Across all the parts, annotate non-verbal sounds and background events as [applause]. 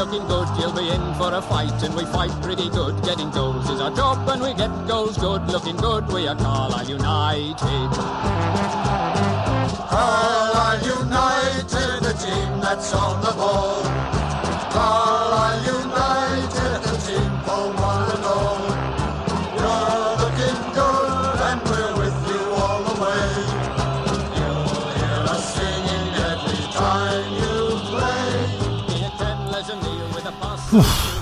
looking good. You'll be in for a fight, and we fight pretty good. Getting goals is our job, and we get goals good. Looking good, we are Carlisle United. Carlisle United, the team that's on the ball.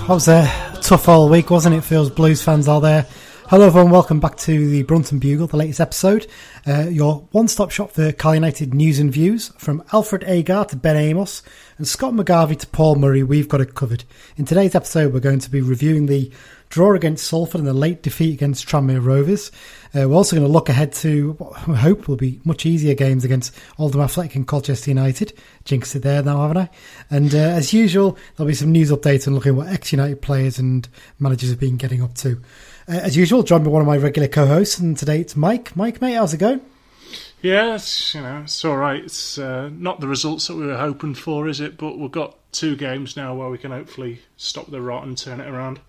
That was a tough all week, wasn't it, for those Blues fans out there? Hello, everyone. Welcome back to the Brunton Bugle, the latest episode. Uh, your one-stop shop for Cal United news and views. From Alfred Agar to Ben Amos and Scott McGarvey to Paul Murray, we've got it covered. In today's episode, we're going to be reviewing the draw against Salford and the late defeat against Tranmere Rovers. Uh, we're also going to look ahead to what we hope will be much easier games against Oldham Athletic and Colchester United. Jinxed it there now, haven't I? And uh, as usual, there'll be some news updates and looking at what ex-United players and managers have been getting up to. Uh, as usual, joined by one of my regular co-hosts, and today it's Mike. Mike, mate, how's it going? Yeah, it's, you know, it's all right. It's uh, not the results that we were hoping for, is it? But we've got two games now where we can hopefully stop the rot and turn it around.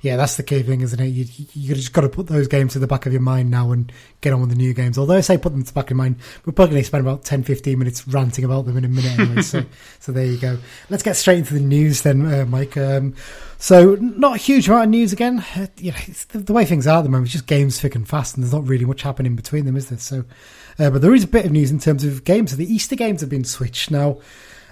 Yeah, that's the key thing, isn't it? You, you just got to put those games to the back of your mind now and get on with the new games. Although I say put them to the back of your mind, we're probably going to spend about 10, 15 minutes ranting about them in a minute anyway. so, [laughs] so there you go. Let's get straight into the news then, uh, Mike. Um, so not a huge amount of news again. Uh, you know, the, the way things are at the moment, it's just games thick and fast, and there's not really much happening between them, is there? So, uh, but there is a bit of news in terms of games. So the Easter games have been switched now.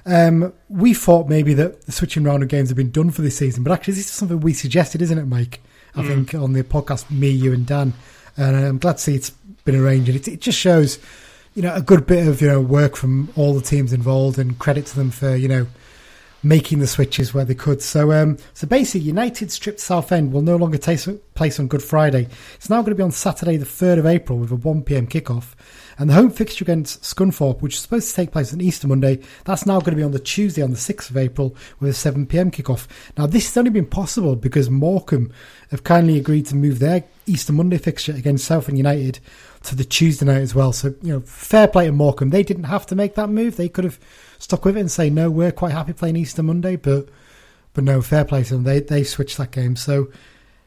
Um, we thought maybe that the switching round of games have been done for this season, but actually, this is something we suggested, isn't it, Mike? I think on the podcast, me, you, and Dan, and I'm glad to see it's been arranged. And it, it just shows, you know, a good bit of you know work from all the teams involved, and credit to them for you know making the switches where they could. So, um, so basically, United's trip to Southend will no longer take place on Good Friday. It's now going to be on Saturday, the third of April, with a one pm kickoff. And the home fixture against Scunthorpe, which is supposed to take place on Easter Monday, that's now going to be on the Tuesday, on the 6th of April, with a 7pm kickoff. Now, this has only been possible because Morecambe have kindly agreed to move their Easter Monday fixture against Southend United to the Tuesday night as well. So, you know, fair play to Morecambe. They didn't have to make that move. They could have stuck with it and say, no, we're quite happy playing Easter Monday, but but no, fair play to them. They, they switched that game. So,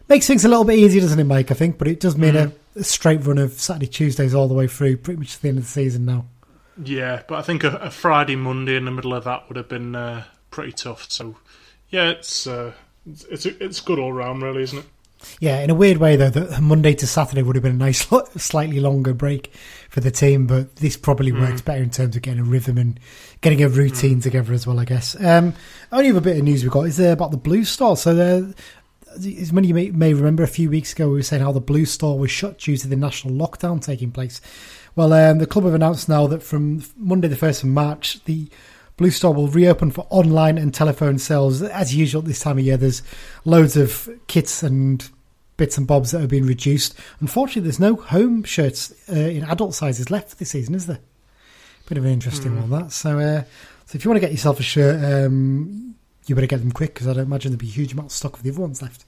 makes things a little bit easier, doesn't it, Mike? I think, but it does mean a, a straight run of Saturday, Tuesdays all the way through, pretty much to the end of the season now. Yeah, but I think a, a Friday, Monday in the middle of that would have been uh, pretty tough. So, yeah, it's uh, it's it's, it's good all round, really, isn't it? Yeah, in a weird way though, that Monday to Saturday would have been a nice, [laughs] slightly longer break for the team, but this probably works better in terms of getting a rhythm and getting a routine together as well, I guess. Um, only other bit of news we've got is uh, about the Blue Store. So, the, as many of you may, may remember, a few weeks ago we were saying how the Blue Store was shut due to the national lockdown taking place. Well, um, the club have announced now that from Monday the first of March, the Blue Store will reopen for online and telephone sales. As usual, at this time of year, there's loads of kits and bits and bobs that have been reduced. Unfortunately, there's no home shirts uh, in adult sizes left this season, is there? Bit of an interesting one, that. So, uh, so if you want to get yourself a shirt, um, you better get them quick because I don't imagine there'll be a huge amount of stock of the other ones left.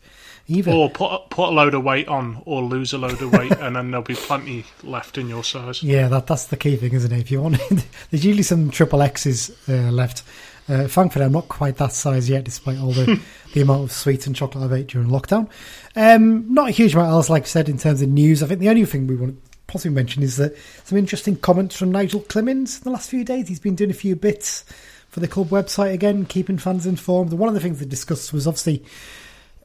Either. Or put put a load of weight on, or lose a load of weight, and then there'll be plenty left in your size. Yeah, that that's the key thing, isn't it? If you want, [laughs] there's usually some triple X's uh, left. Uh, thankfully, I'm not quite that size yet, despite all the, [laughs] the amount of sweets and chocolate I've ate during lockdown. Um, not a huge amount else, like I said, in terms of news. I think the only thing we want to possibly mention is that some interesting comments from Nigel Clibbens in the last few days. He's been doing a few bits for the club website again, keeping fans informed. And one of the things they discussed was obviously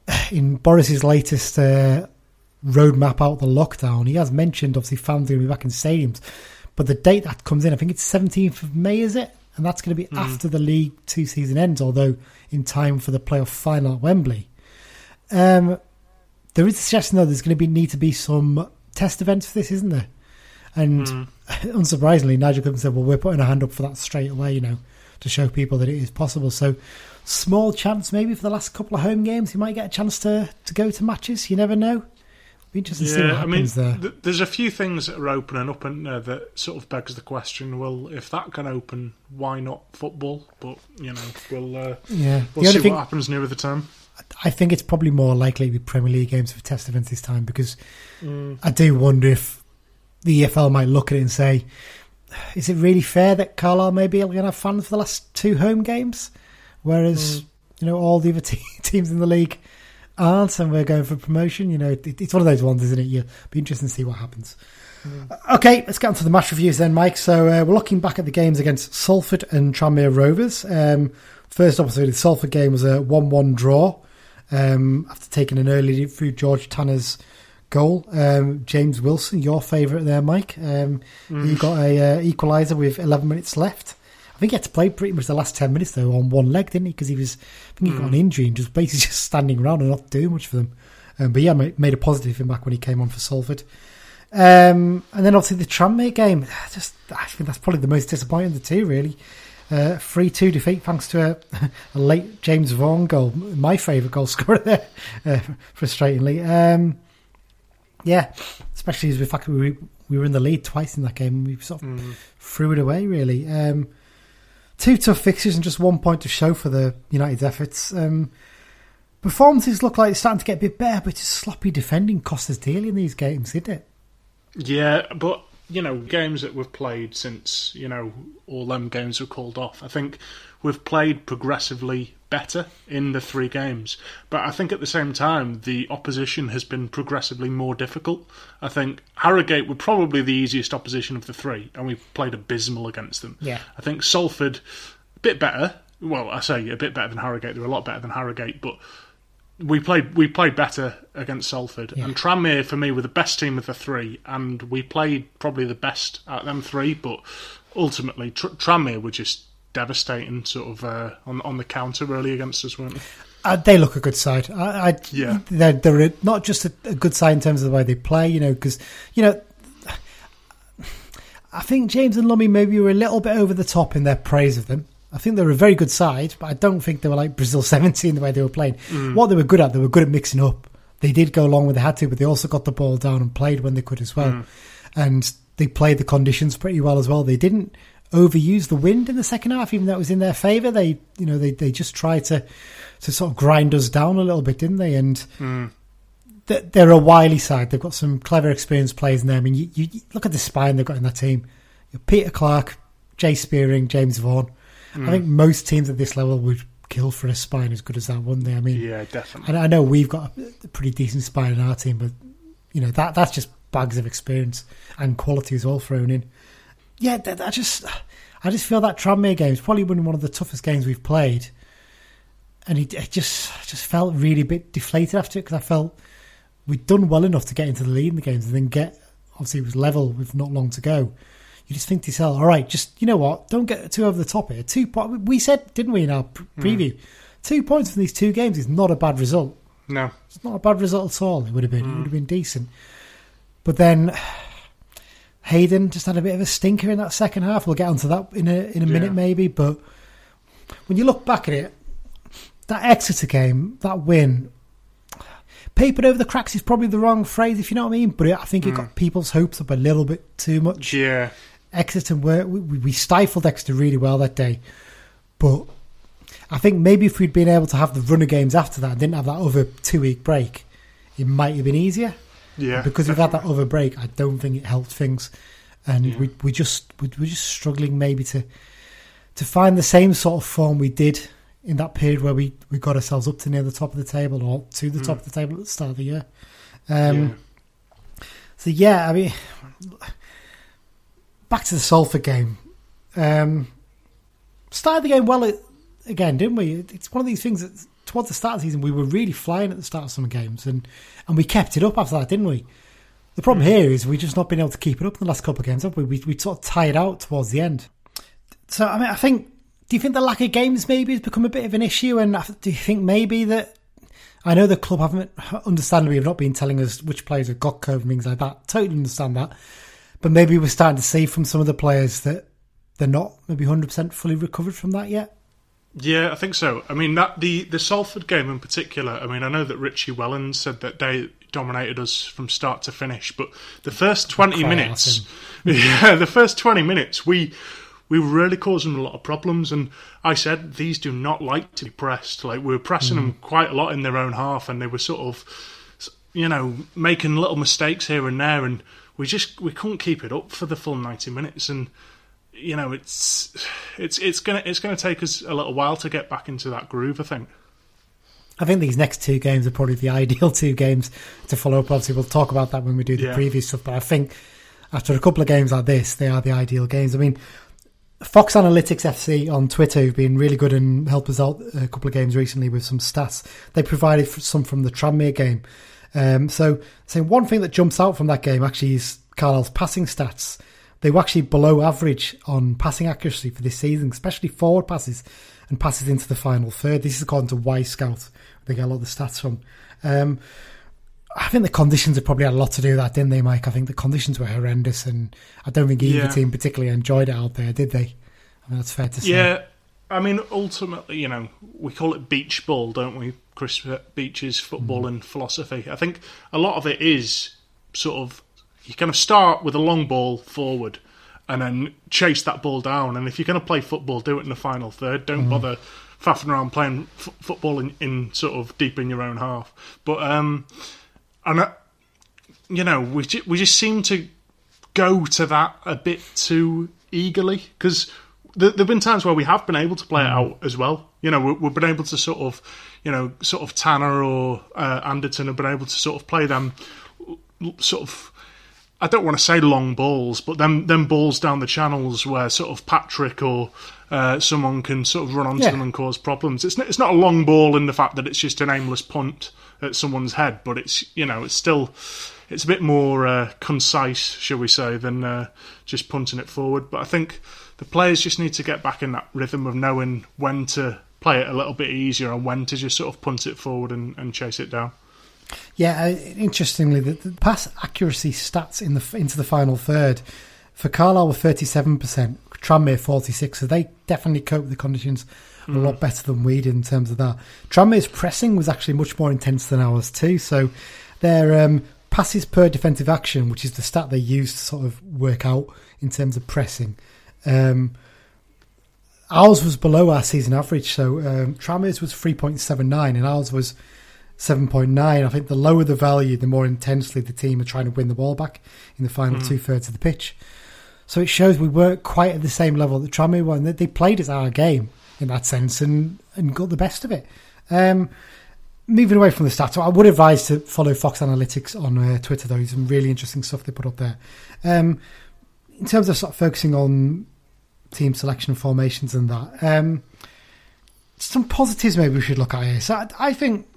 [sighs] in Boris's latest uh, roadmap out the lockdown. He has mentioned obviously fans going to be back in stadiums, but the date that comes in, I think it's 17th of May, is it? And that's going to be after the League Two season ends, although in time for the playoff final at Wembley. Um, there is a suggestion though there's going to be need to be some test events for this, isn't there? And [laughs] unsurprisingly, Nigel Clibbens said, "Well, we're putting a hand up for that straight away, you know, to show people that it is possible." So, small chance maybe for the last couple of home games, you might get a chance to to go to matches. You never know. Be interesting to see what Yeah, I mean, happens there. th- there's a few things that are opening up in there that sort of begs the question: Well, if that can open, why not football? But you know, we'll uh, yeah, we'll see thing what happens near the time. I think it's probably more likely to be Premier League games for test events this time because I do wonder if the EFL might look at it and say, is it really fair that Carlisle may be able to have fans for the last two home games, whereas you know all the other [laughs] te- teams in the league aren't, and we're going for promotion? You know, it, it's one of those ones, isn't it? You'll be interesting to see what happens. Okay, let's get on to the match reviews then, Mike. So uh, we're looking back at the games against Salford and Tranmere Rovers. Um, first, obviously, the Salford game was a 1 1 draw um, after taking an early lead through George Tanner's goal. Um, James Wilson, your favourite there, Mike. Um, He got a uh, equaliser with 11 minutes left. I think he had to play pretty much the last 10 minutes, though, on one leg, didn't he? Because he was, I think he got an injury and just basically [laughs] just standing around and not doing much for them. Um, but yeah, made, a positive impact when he came on for Salford. Um, and then obviously the Tranmere game, [sighs] just I think that's probably the most disappointing of the two, really. Uh, 3 2 defeat thanks to a, [laughs] a late James Vaughan goal, my favourite goal [laughs] scorer there, uh, frustratingly. Um, yeah, especially as the fact that we, we were in the lead twice in that game and we sort of threw it away, really. Um, two tough fixtures and just one point to show for the United's efforts. Um, performances look like it's starting to get a bit better, but just sloppy defending cost us dearly in these games, didn't it? Yeah, but you know, games that we've played since you know all them games were called off. I think we've played progressively better in the three games, but I think at the same time the opposition has been progressively more difficult. I think Harrogate were probably the easiest opposition of the three, and we played abysmal against them. Yeah. I think Salford a bit better. Well, I say a bit better than Harrogate. They're a lot better than Harrogate, but we played we played better against Salford and Tranmere for me were the best team of the three, and we played probably the best at them three. But ultimately, Tr- Tranmere were just devastating, sort of uh, on on the counter really against us, weren't they? Uh, they look a good side. I, I, Yeah. they're, they're not just a, a good side in terms of the way they play, you know, because you know, I think James and Lummy maybe were a little bit over the top in their praise of them. I think they were a very good side, but I don't think they were like Brazil [laughs] 17 the way they were playing. Mm. What they were good at, they were good at mixing up. They did go along when they had to, but they also got the ball down and played when they could as well. Mm. And they played the conditions pretty well as well. They didn't overuse the wind in the second half, even though it was in their favour. They, you know, they, they just tried to to sort of grind us down a little bit, didn't they? And mm. th- they're a wily side. They've got some clever, experienced players in there. I mean, you, you, you look at the spine they've got in that team. Peter Clarke, Jay Spearing, James Vaughan. I think most teams at this level would kill for a spine as good as that, wouldn't they? I mean, Yeah, definitely. and I know we've got a pretty decent spine in our team, but you know that that's just bags of experience and quality as well thrown in. Yeah, I just I just feel that Tranmere game is probably been one of the toughest games we've played, and it, it just I just felt really a bit deflated after it because I felt we'd done well enough to get into the lead in the games and then get obviously it was level with not long to go. You just think to yourself, all right, just you know what, don't get too over the top here. Two po- we said, didn't we, in our pr- hmm. preview, two points from these two games is not a bad result. No, It's not a bad result at all. It would have been. It hmm. would have been decent. But then Hayden just had a bit of a stinker in that second half. We'll get onto that in a in a minute Yeah. maybe. But when you look back at it, that Exeter game, that win, papered over the cracks is probably the wrong phrase if you know what I mean. But it, I think it hmm. got people's hopes up a little bit too much. yeah, Exeter were we, we stifled Exeter really well that day, but I think maybe if we'd been able to have the runner games after that, and didn't have that other two week break, it might have been easier. yeah. because we've had that other break, I don't think it helped things, and Yeah. we we just we, we're just struggling maybe to to find the same sort of form we did in that period where we, we got ourselves up to near the top of the table or to the top of the table at the start of the year. Um, yeah. so yeah, I mean, back to the Salford game. Um, started the game well again, didn't we? It- It's one of these things that towards the start of the season we were really flying at the start of some games, and and we kept it up after that, didn't we? The problem here is we've just not been able to keep it up in the last couple of games, have we? We we sort of tired out towards the end. So I mean, I think. Do you think the lack of games maybe has become a bit of an issue? And do you think maybe that I know the club haven't, understandably, have not been telling us which players have got COVID and things like that. Totally understand that. But maybe we're starting to see from some of the players that they're not maybe 100% fully recovered from that yet. Yeah, I think so. I mean, that the the Salford game in particular. I mean, I know that Richie Wellens said that they dominated us from start to finish, but the first twenty minutes, [laughs] yeah, the first twenty minutes, we we were really causing them a lot of problems. And I said these do not like to be pressed. Like we were pressing them mm. quite a lot in their own half, and they were sort of, you know, making little mistakes here and there, and we just we couldn't keep it up for the full ninety minutes. And you know, it's it's it's gonna it's gonna take us a little while to get back into that groove. I think. I think these next two games are probably the [laughs] ideal two games to follow up. Obviously, we'll talk about that when we do the Yeah. previous stuff. But I think after a couple of games like this, they are the ideal games. I mean, Fox Analytics FC on Twitter have been really good and helped us out a couple of games recently with some stats. They provided some from the Tranmere game. Um, so, so one thing that jumps out from that game actually is Carlisle's passing stats. They were actually below average on passing accuracy for this season, especially forward passes and passes into the final third. This is according to Wyscout. They get a lot of the stats from. Um, I think the conditions have probably had a lot to do with that, didn't they, Mike? I think the conditions were horrendous, and I don't think either Yeah. team particularly enjoyed it out there, did they? I mean, that's fair to say. Yeah, I mean, ultimately, you know, we call it beach ball, don't we? Chris Beech's football and philosophy. I think a lot of it is sort of you kind of start with a long ball forward and then chase that ball down. And if you're going to play football, do it in the final third. Don't bother faffing around playing f- football in, in sort of deep in your own half. But um, and uh, you know, we we just seem to go to that a bit too eagerly because there have been times where we have been able to play it out as well. You know, we, we've been able to sort of, you know, sort of Tanner or uh, Anderton have been able to sort of play them sort of. I don't want to say long balls, but them them balls down the channels where sort of Patrick or uh, someone can sort of run onto Yeah. them and cause problems. It's not, it's not a long ball in the fact that it's just an aimless punt at someone's head, but it's you know it's still it's a bit more uh, concise, shall we say, than uh, just punting it forward. But I think the players just need to get back in that rhythm of knowing when to play it a little bit easier and when to just sort of punt it forward and, and chase it down. Yeah, interestingly, the, the pass accuracy stats in the into the final third for Carlisle were thirty seven percent, Tranmere forty six. So they definitely cope with the conditions a lot better than we did in terms of that. Tranmere's pressing was actually much more intense than ours too. So their um, passes per defensive action, which is the stat they use to sort of work out in terms of pressing. Um, ours was below our season average, so um, Tranmere's was three point seven nine, and ours was 7.9. I think the lower the value, the more intensely the team are trying to win the ball back in the final two thirds of the pitch. So it shows we weren't quite at the same level that Tranmere were. And they- they played as our game in that sense and, and got the best of it. Um, moving away from the stats, I would advise to follow Fox Analytics on uh, Twitter, though. There's some really interesting stuff they put up there. Um, in terms of sort of focusing on team selection formations and that, um, some positives maybe we should look at here. So I, I think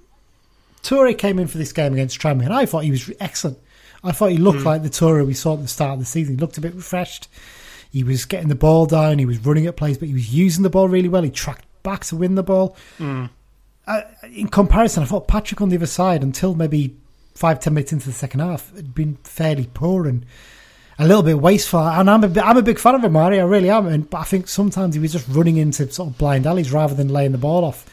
Toure came in for this game against Tranmere, and I thought he was excellent. I thought he looked like the Toure we saw at the start of the season. He looked a bit refreshed. He was getting the ball down. He was running at plays, but he was using the ball really well. He tracked back to win the ball. Uh, in comparison, I thought Patrick on the other side, until maybe five ten minutes into the second half, had been fairly poor and a little bit wasteful. And I'm a, I'm a big fan of him, Mari. I really am. And, but I think sometimes he was just running into sort of blind alleys rather than laying the ball off.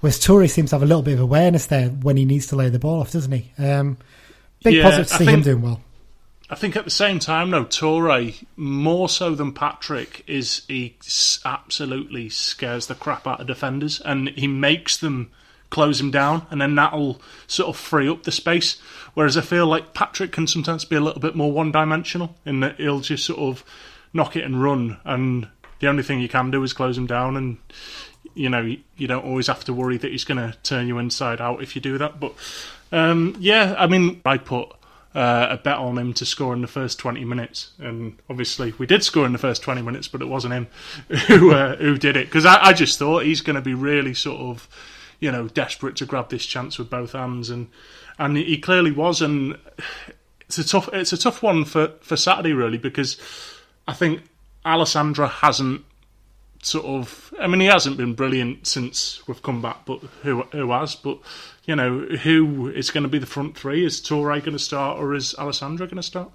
Whereas Toure seems to have a little bit of awareness there when he needs to lay the ball off, doesn't he? Um, big Yeah, positive to I see him think- doing well. I think at the same time, though, Toure, more so than Patrick, is he absolutely scares the crap out of defenders and he makes them close him down and then that'll sort of free up the space. Whereas I feel like Patrick can sometimes be a little bit more one dimensional in that he'll just sort of knock it and run and the only thing you can do is close him down and you know you, don't always have to worry that he's going to turn you inside out if you do that but um, yeah i mean i put uh, a bet on him to score in the first 20 minutes and obviously we did score in the first 20 minutes but it wasn't him [laughs] who uh, who did it because I, I just thought he's going to be really sort of you know desperate to grab this chance with both hands and and he clearly was and it's a tough it's a tough one for for Saturday really because I think Alessandra hasn't sort of. I mean, he hasn't been brilliant since we've come back, but who who has? But you know, who is going to be the front three? Is Toure going to start, or is Alessandra going to start?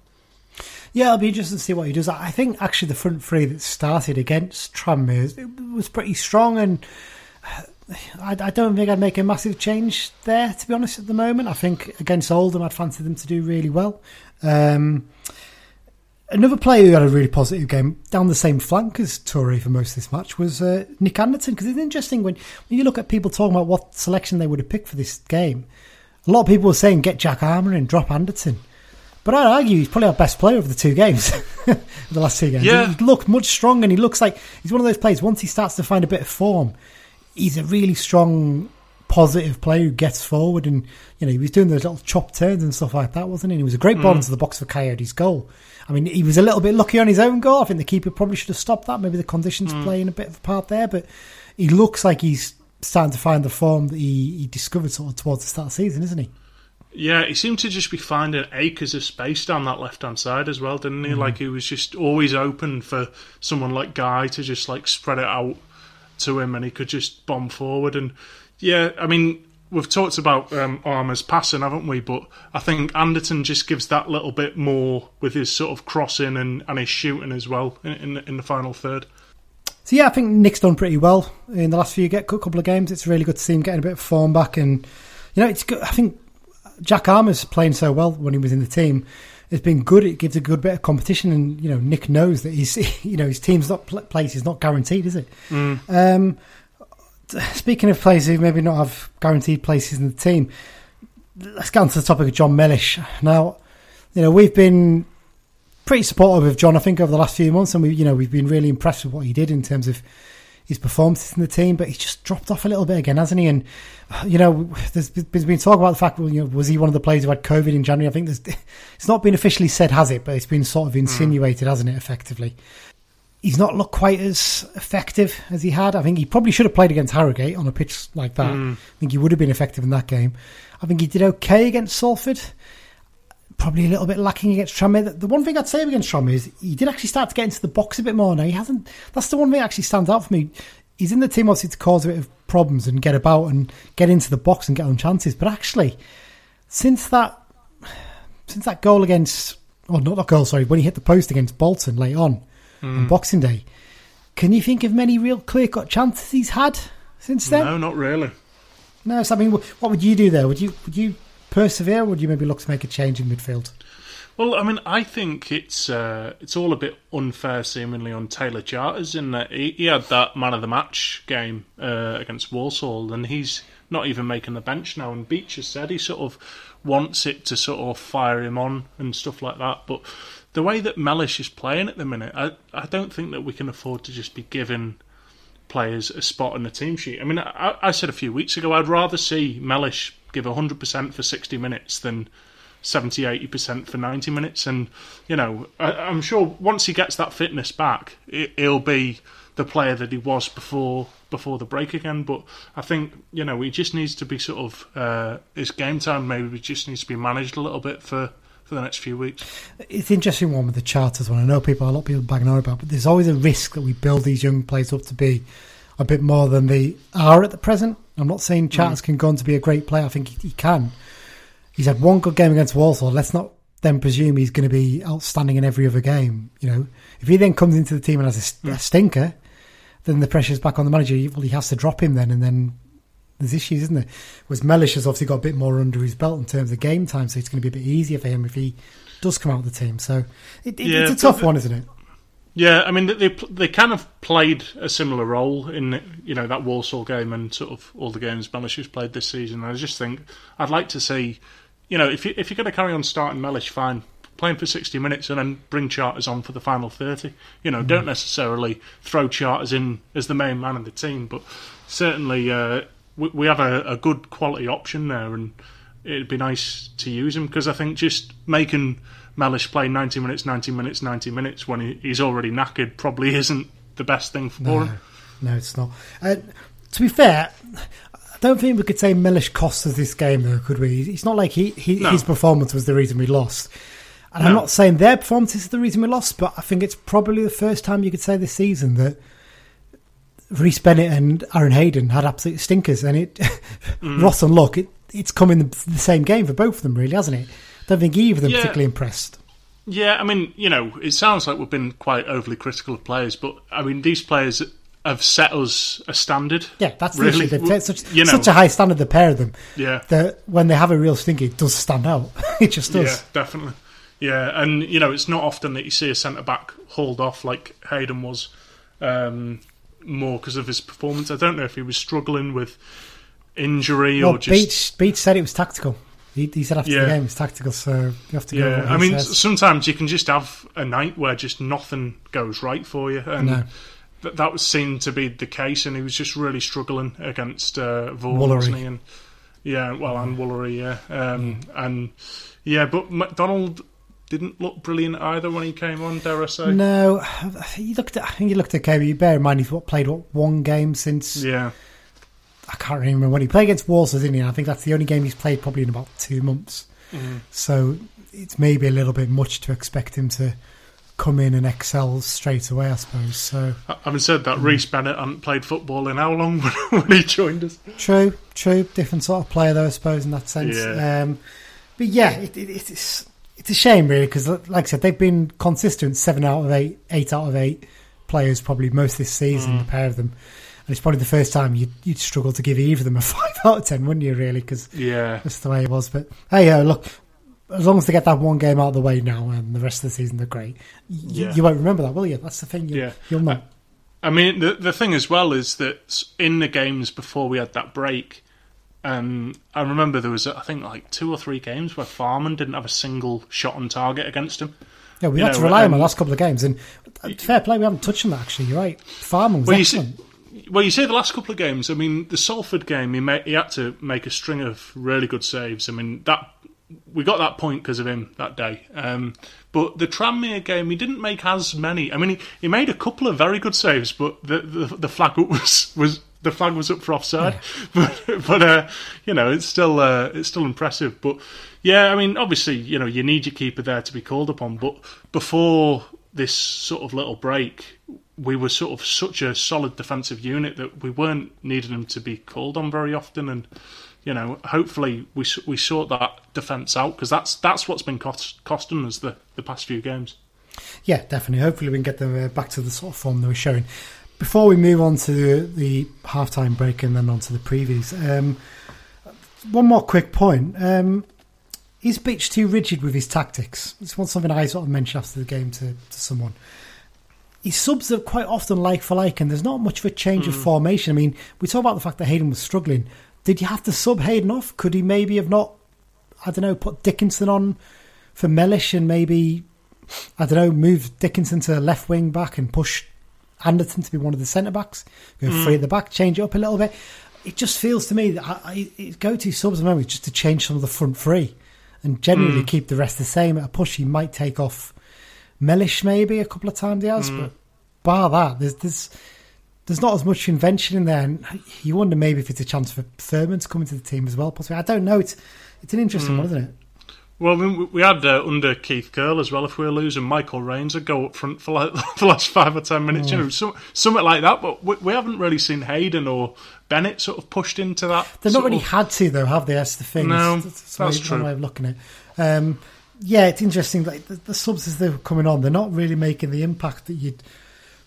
Yeah, it'll be interesting to see what he does. I think actually the front three that started against Tranmere was pretty strong, and I, I don't think I'd make a massive change there. To be honest, at the moment, I think against Oldham, I'd fancy them to do really well. Um, Another player who had a really positive game down the same flank as Toure for most of this match was uh, Nick Anderton. Because it's interesting when, when you look at people talking about what selection they would have picked for this game. A lot of people were saying get Jack Armer and drop Anderton. But I'd argue he's probably our best player of the two games, [laughs] the last two games. Yeah. He looked much stronger and he looks like he's one of those players, once he starts to find a bit of form, he's a really strong, positive player who gets forward and, you know, he was doing those little chop turns and stuff like that, wasn't he? And he was a great ball mm. into the box for Coyote's goal. I mean, he was a little bit lucky on his own goal. I think the keeper probably should have stopped that. Maybe the conditions mm. playing a bit of a part there, but he looks like he's starting to find the form that he, he discovered sort of towards the start of the season, isn't he? Yeah, he seemed to just be finding acres of space down that left hand side as well, didn't he? Mm. Like he was just always open for someone like Guy to just like spread it out to him, and he could just bomb forward. And yeah, I mean, we've talked about um, Armer's passing, haven't we? But I think Anderton just gives that little bit more with his sort of crossing and, and his shooting as well in in, in the final third. So yeah, I think Nick's done pretty well in the last few get couple of games. It's really good to see him getting a bit of form back, and you know, it's good. I think Jack Armer's playing so well when he was in the team. It's been good. It gives a good bit of competition, and you know, Nick knows that he's [laughs] you know his team's not pl- place is not guaranteed, is it? Um, speaking of players who maybe not have guaranteed places in the team, let's get on to the topic of Jon Mellish. Now, you know, we've been pretty supportive of John, I think, over the last few months, and we, you know, we've been really impressed with what he did in terms of his performances in the team. But he's just dropped off a little bit again, hasn't he? And you know, there's there's been talk about the fact, well, you know, was he one of the players who had COVID in January? I think there's, [laughs] it's not been officially said, has it? But it's been sort of hmm. insinuated, hasn't it? Effectively, he's not looked quite as effective as he had. I think he probably should have played against Harrogate on a pitch like that. Hmm. I think he would have been effective in that game. I think he did okay against Salford. Probably a little bit lacking against Tranmere. The- one thing I'd say against Tranmere is he did actually start to get into the box a bit more now. He hasn't. That's the one thing that actually stands out for me. He's in the team obviously to cause a bit of problems and get about and get into the box and get on chances. But actually, since that since that goal against, oh not that goal, sorry, when he hit the post against Bolton late on on hmm. Boxing Day, can you think of many real clear cut chances he's had since then? No, not really. No, so I mean, what would you do there? Would you would you persevere? or Would you maybe look to make a change in midfield? Well, I mean, I think it's uh, it's all a bit unfair, seemingly, on Taylor Charters in that he, he had that man of the match game uh, against Walsall, and he's not even making the bench now. And Beech has said he sort of wants it to sort of fire him on and stuff like that. But the way that Mellish is playing at the minute, I I don't think that we can afford to just be giving players a spot on the team sheet. I mean, I, I said a few weeks ago I'd rather see Mellish give 100% for 60 minutes than 70 80% for 90 minutes. And, you know, I, I'm sure once he gets that fitness back, it, he'll be the player that he was before before the break again. But I think, you know, he just needs to be sort of, uh, his game time maybe we just needs to be managed a little bit for. For the next few weeks, It's interesting one with the charters one. I know people, a lot of people bagging on about, but there's always a risk that we build these young players up to be a bit more than they are at the present. I'm not saying mm. Charters can go on to be a great player. I think he, he can. He's had one good game against Walsall. Let's not then presume he's going to be outstanding in every other game. You know, if he then comes into the team and has a, a stinker, then the pressure's back on the manager. He- Well, he has to drop him then, and then there's issues, isn't there? Whereas Mellish has obviously got a bit more under his belt in terms of game time, so it's going to be a bit easier for him if he does come out of the team. So it, it, Yeah, it's a tough one, isn't it? Yeah, I mean they they kind of played a similar role in you know that Walsall game and sort of all the games Mellish has played this season. I just think I'd like to see, you know, if you if you're going to carry on starting Mellish, fine, playing for sixty minutes and then bring Charters on for the final thirty. You know, don't necessarily throw Charters in as the main man of the team, but certainly uh, we, we have a, a good quality option there, and it'd be nice to use him because I think just making Mellish play 90 minutes, 90 minutes, 90 minutes when he, he's already knackered probably [laughs] isn't the best thing for him. No, it's not. Uh, to be fair, I don't think we could say Mellish cost us this game, though, could we? It's not like he, he No. his performance was the reason we lost. And I'm not saying their performance is the reason we lost, but I think it's probably the first time you could say this season that Rhys Bennett and Aaron Hayden had absolute stinkers, and it [laughs] Mm. Ross and Luck, it, it's come in the, the same game for both of them, really, hasn't it? I don't think either of them Yeah. particularly impressed. Yeah, I mean, you know, it sounds like we've been quite overly critical of players, but I mean, these players have set us a standard. Yeah, that's the really. issue. Such, you know, such a high standard, the pair of them, Yeah. that when they have a real stinker, it does stand out. [laughs] it just does. Yeah, definitely. Yeah, and you know it's not often that you see a centre back hauled off like Hayden was, um, more because of his performance. I don't know if he was struggling with injury Well, or just Beech, Beech said it was tactical. He, he said after Yeah. the game it's tactical, so you have to Yeah, I mean, says. sometimes you can just have a night where just nothing goes right for you, and No. th- that was seen to be the case. And he was just really struggling against uh, Vaughan, Woolery. wasn't he? And yeah, well, and Woolery, yeah, um, and yeah, but McDonald didn't look brilliant either when he came on. Dare I say? No, you looked at. I think you looked at okay. You bear in mind he's what played what one game since Yeah, I can't remember when he played against Walsall, didn't he? And I think that's the only game he's played probably in about two months. Mm-hmm. So it's maybe a little bit much to expect him to come in and excel straight away. I suppose. So having said that, Rhys Bennett hadn't played football in how long [laughs] when he joined us? true, true, different sort of player though. I suppose in that sense. Yeah. Um, but yeah, it, it, it's it's a shame really because like I said, they've been consistent seven out of eight, eight out of eight players probably most this season. The pair of them. And it's probably the first time you'd, you'd struggle to give either of them a [laughs] five out of ten, wouldn't you? Really, because Yeah, That's the way it was. But hey, uh, look, as long as they get that one game out of the way now, and the rest of the season they're great, y- Yeah. you won't remember that, will you? That's the thing. You, Yeah. you'll know. I mean, the the thing as well is that in the games before we had that break, um, I remember there was I think like two or three games where Farman didn't have a single shot on target against him. Yeah, we you had to know, rely on um, the last couple of games, and uh, fair play, we haven't touched on that actually. You're right. Farman was Well, you see- excellent. Well, you say the last couple of games. I mean, the Salford game, he made, he had to make a string of really good saves. I mean, that we got that point because of him that day. Um, but the Tranmere game, he didn't make as many. I mean, he, he made a couple of very good saves, but the the, the flag [laughs] was was the flag was up for offside. [laughs] But but uh, you know, it's still uh, it's still impressive. But yeah, I mean, obviously, you know, you need your keeper there to be called upon. But before this sort of little break, we were sort of such a solid defensive unit that we weren't needing them to be called on very often. And you know, hopefully we we sort that defence out because that's that's what's been cost, costing us the, the past few games. Yeah, definitely. Hopefully, we can get them uh, back to the sort of form they were showing. Before we move on to the, the halftime break and then on to the previews, um, one more quick point. Um, is Beech too rigid with his tactics? It's one something I sort of mentioned after the game to, to someone. He subs are quite often like for like, and there's not much of a change of hmm. formation. I mean, we talk about the fact that Hayden was struggling. Did you have to sub Hayden off? Could he maybe have not, I don't know, put Dickenson on for Mellish and maybe I don't know, move Dickenson to left wing back and push Anderton to be one of the centre backs, go hmm. free at the back, change it up a little bit. It just feels to me that I, I go to subs at the moment just to change some of the front three and generally hmm. keep the rest the same. At a push, he might take off Mellish maybe a couple of times, he has, but bar that, there's there's there's not as much invention in there, and you wonder maybe if it's a chance for Furman to come into the team as well. Possibly, I don't know. It's it's an interesting one, isn't it? Well, we, we had uh, under Keith Curle as well. If we were losing, Michael Raynes would go up front for like [laughs] the last five or ten minutes. You know, some, something like that. But we, we haven't really seen Hayden or Bennett sort of pushed into that. They've not really of- had to, though, have they? That's the thing. No, It's- it's that's true. way of looking at it. Um, yeah, it's interesting. Like the, the subs as they're coming on, they're not really making the impact that you'd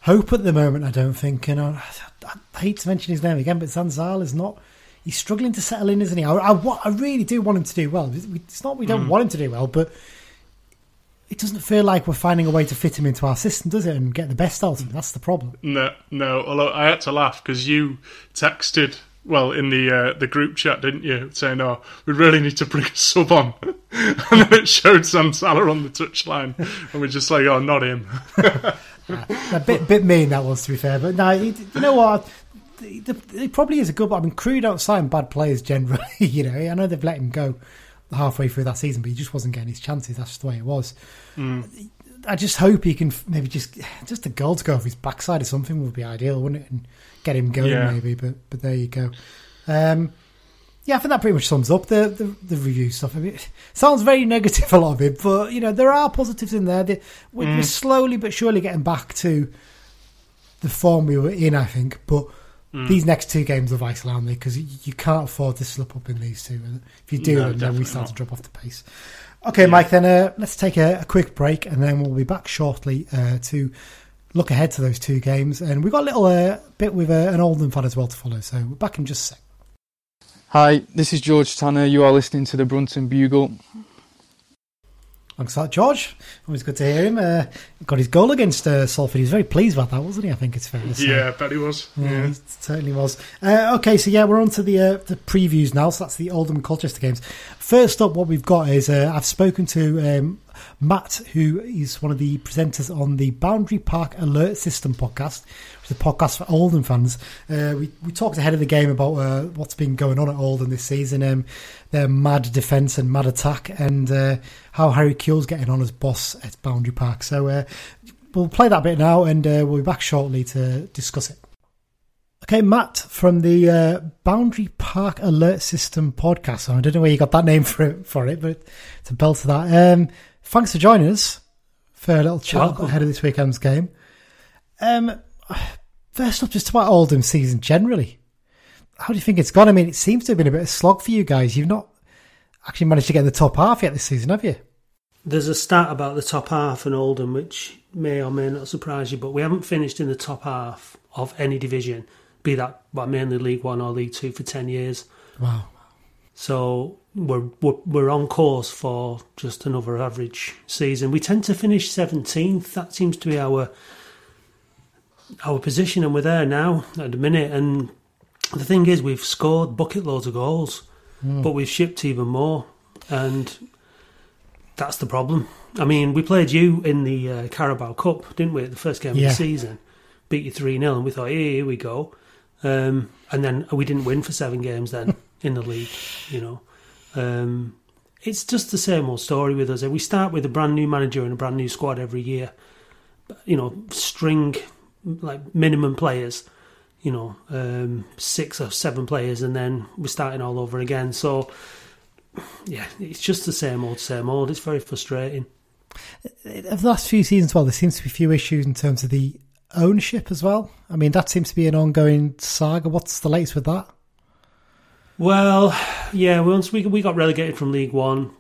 hope at the moment. I don't think. You know, I, I hate to mention his name again, but Zanzal is not. He's struggling to settle in, isn't he? I, I, I really do want him to do well. It's not we don't mm. want him to do well, but it doesn't feel like we're finding a way to fit him into our system, does it? And get the best out of him. That's the problem. No, no. Although I had to laugh because you texted well in the uh, the group chat, didn't you? Saying, "Oh, we really need to bring a sub on," [laughs] and then it showed Sam Zanzala on the touchline, and we're just like, "Oh, not him." [laughs] a bit bit mean that was to be fair, but no, it, you know what? It probably is a good. But I mean, Crewe don't sign bad players generally. [laughs] You know, I know they've let him go halfway through that season, but he just wasn't getting his chances. That's just the way it was. I just hope he can maybe just [sighs] just a goal to go off his backside or something would be ideal, wouldn't it? And get him going Yeah. maybe. But but there you go. Um, yeah, I think that pretty much sums up the, the, the review stuff. I mean, it [laughs] sounds very negative, a lot of it, but you know there are positives in there. They- We're, we're slowly but surely getting back to the form we were in, I think. But these next two games are vital, aren't they? Because you, you can't afford to slip up in these two. If you do, No, then, we start to drop off the pace. Okay, Mike. Then uh, let's take a, a quick break, and then we'll be back shortly uh, to look ahead to those two games. And we've got a little uh, bit with uh, an Oldham fan as well to follow. So we're back in just a sec. Hi, this is George Tanner. You are listening to the Brunton Bugle. alongside George. Always good to hear him. Uh, got his goal against uh, Salford. He was very pleased about that, wasn't he? I think it's fair to say. Yeah, I bet he was. Yeah, Yeah. he certainly was. Uh, okay, so yeah, we're on to the uh, the previews now. So that's the Oldham Colchester games. First up, what we've got is uh, I've spoken to um, Matt, who is one of the presenters on the Boundary Park Alert System podcast, which is a podcast for Oldham fans. Uh, we we talked ahead of the game about uh, what's been going on at Oldham this season, um, their mad defence and mad attack, and uh, how Harry Kewell's getting on as boss at Boundary Park. So uh, we'll play that bit now, and uh, we'll be back shortly to discuss it. Okay, Matt from the uh, Boundary Park Alert System podcast. I don't know where you got that name for it, for it but it's a belt to that. Um, thanks for joining us for a little chat ahead of this weekend's game. Um, first up, just about Oldham season generally. How do you think it's gone? I mean, it seems to have been a bit of a slog for you guys. You've not actually managed to get in the top half yet this season, have you? There's a stat about the top half in Oldham, which may or may not surprise you, but we haven't finished in the top half of any division, be that well, mainly League One or League Two, for 10 years. Wow. So we're, we're we're on course for just another average season. We tend to finish 17th. That seems to be our our position, and we're there now at the minute. And the thing is, we've scored bucket loads of goals, but we've shipped even more, and that's the problem. I mean, we played you in the uh, Carabao Cup, didn't we? At the first game Yeah. of the season, beat you three 0 and we thought, hey, here we go. Um, and then we didn't win for seven games then [laughs] in the league. You know, um, it's just the same old story with us. We start with a brand new manager and a brand new squad every year. You know, string like minimum players. You know, um, six or seven players, and then we're starting all over again. So, yeah, it's just the same old, same old. It's very frustrating. The last few seasons, well, there seems to be a few issues in terms of the ownership as well. I mean, that seems to be an ongoing saga. What's the latest with that? Well, yeah, once we we got relegated from League One,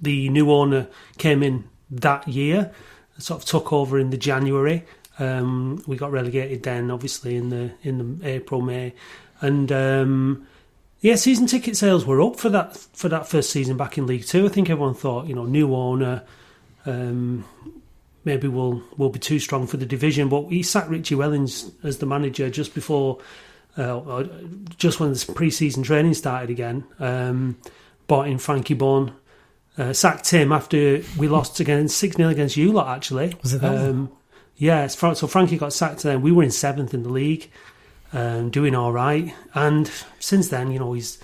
the new owner came in that year, sort of took over in the January. Um, we got relegated then, obviously in the in the April May, and um, yeah, season ticket sales were up for that for that first season back in League Two. I think everyone thought, you know, new owner, um, maybe we'll we'll be too strong for the division. But he sacked Richie Wellens as the manager just before, uh, just when the pre-season training started again. Um, bought in Frankie Bunn, uh, sacked him after we lost again six 0 against you lot. Actually, Was it um, Yeah, so Frankie got sacked then. We were in seventh in the league, um, doing all right. And since then, you know, he's.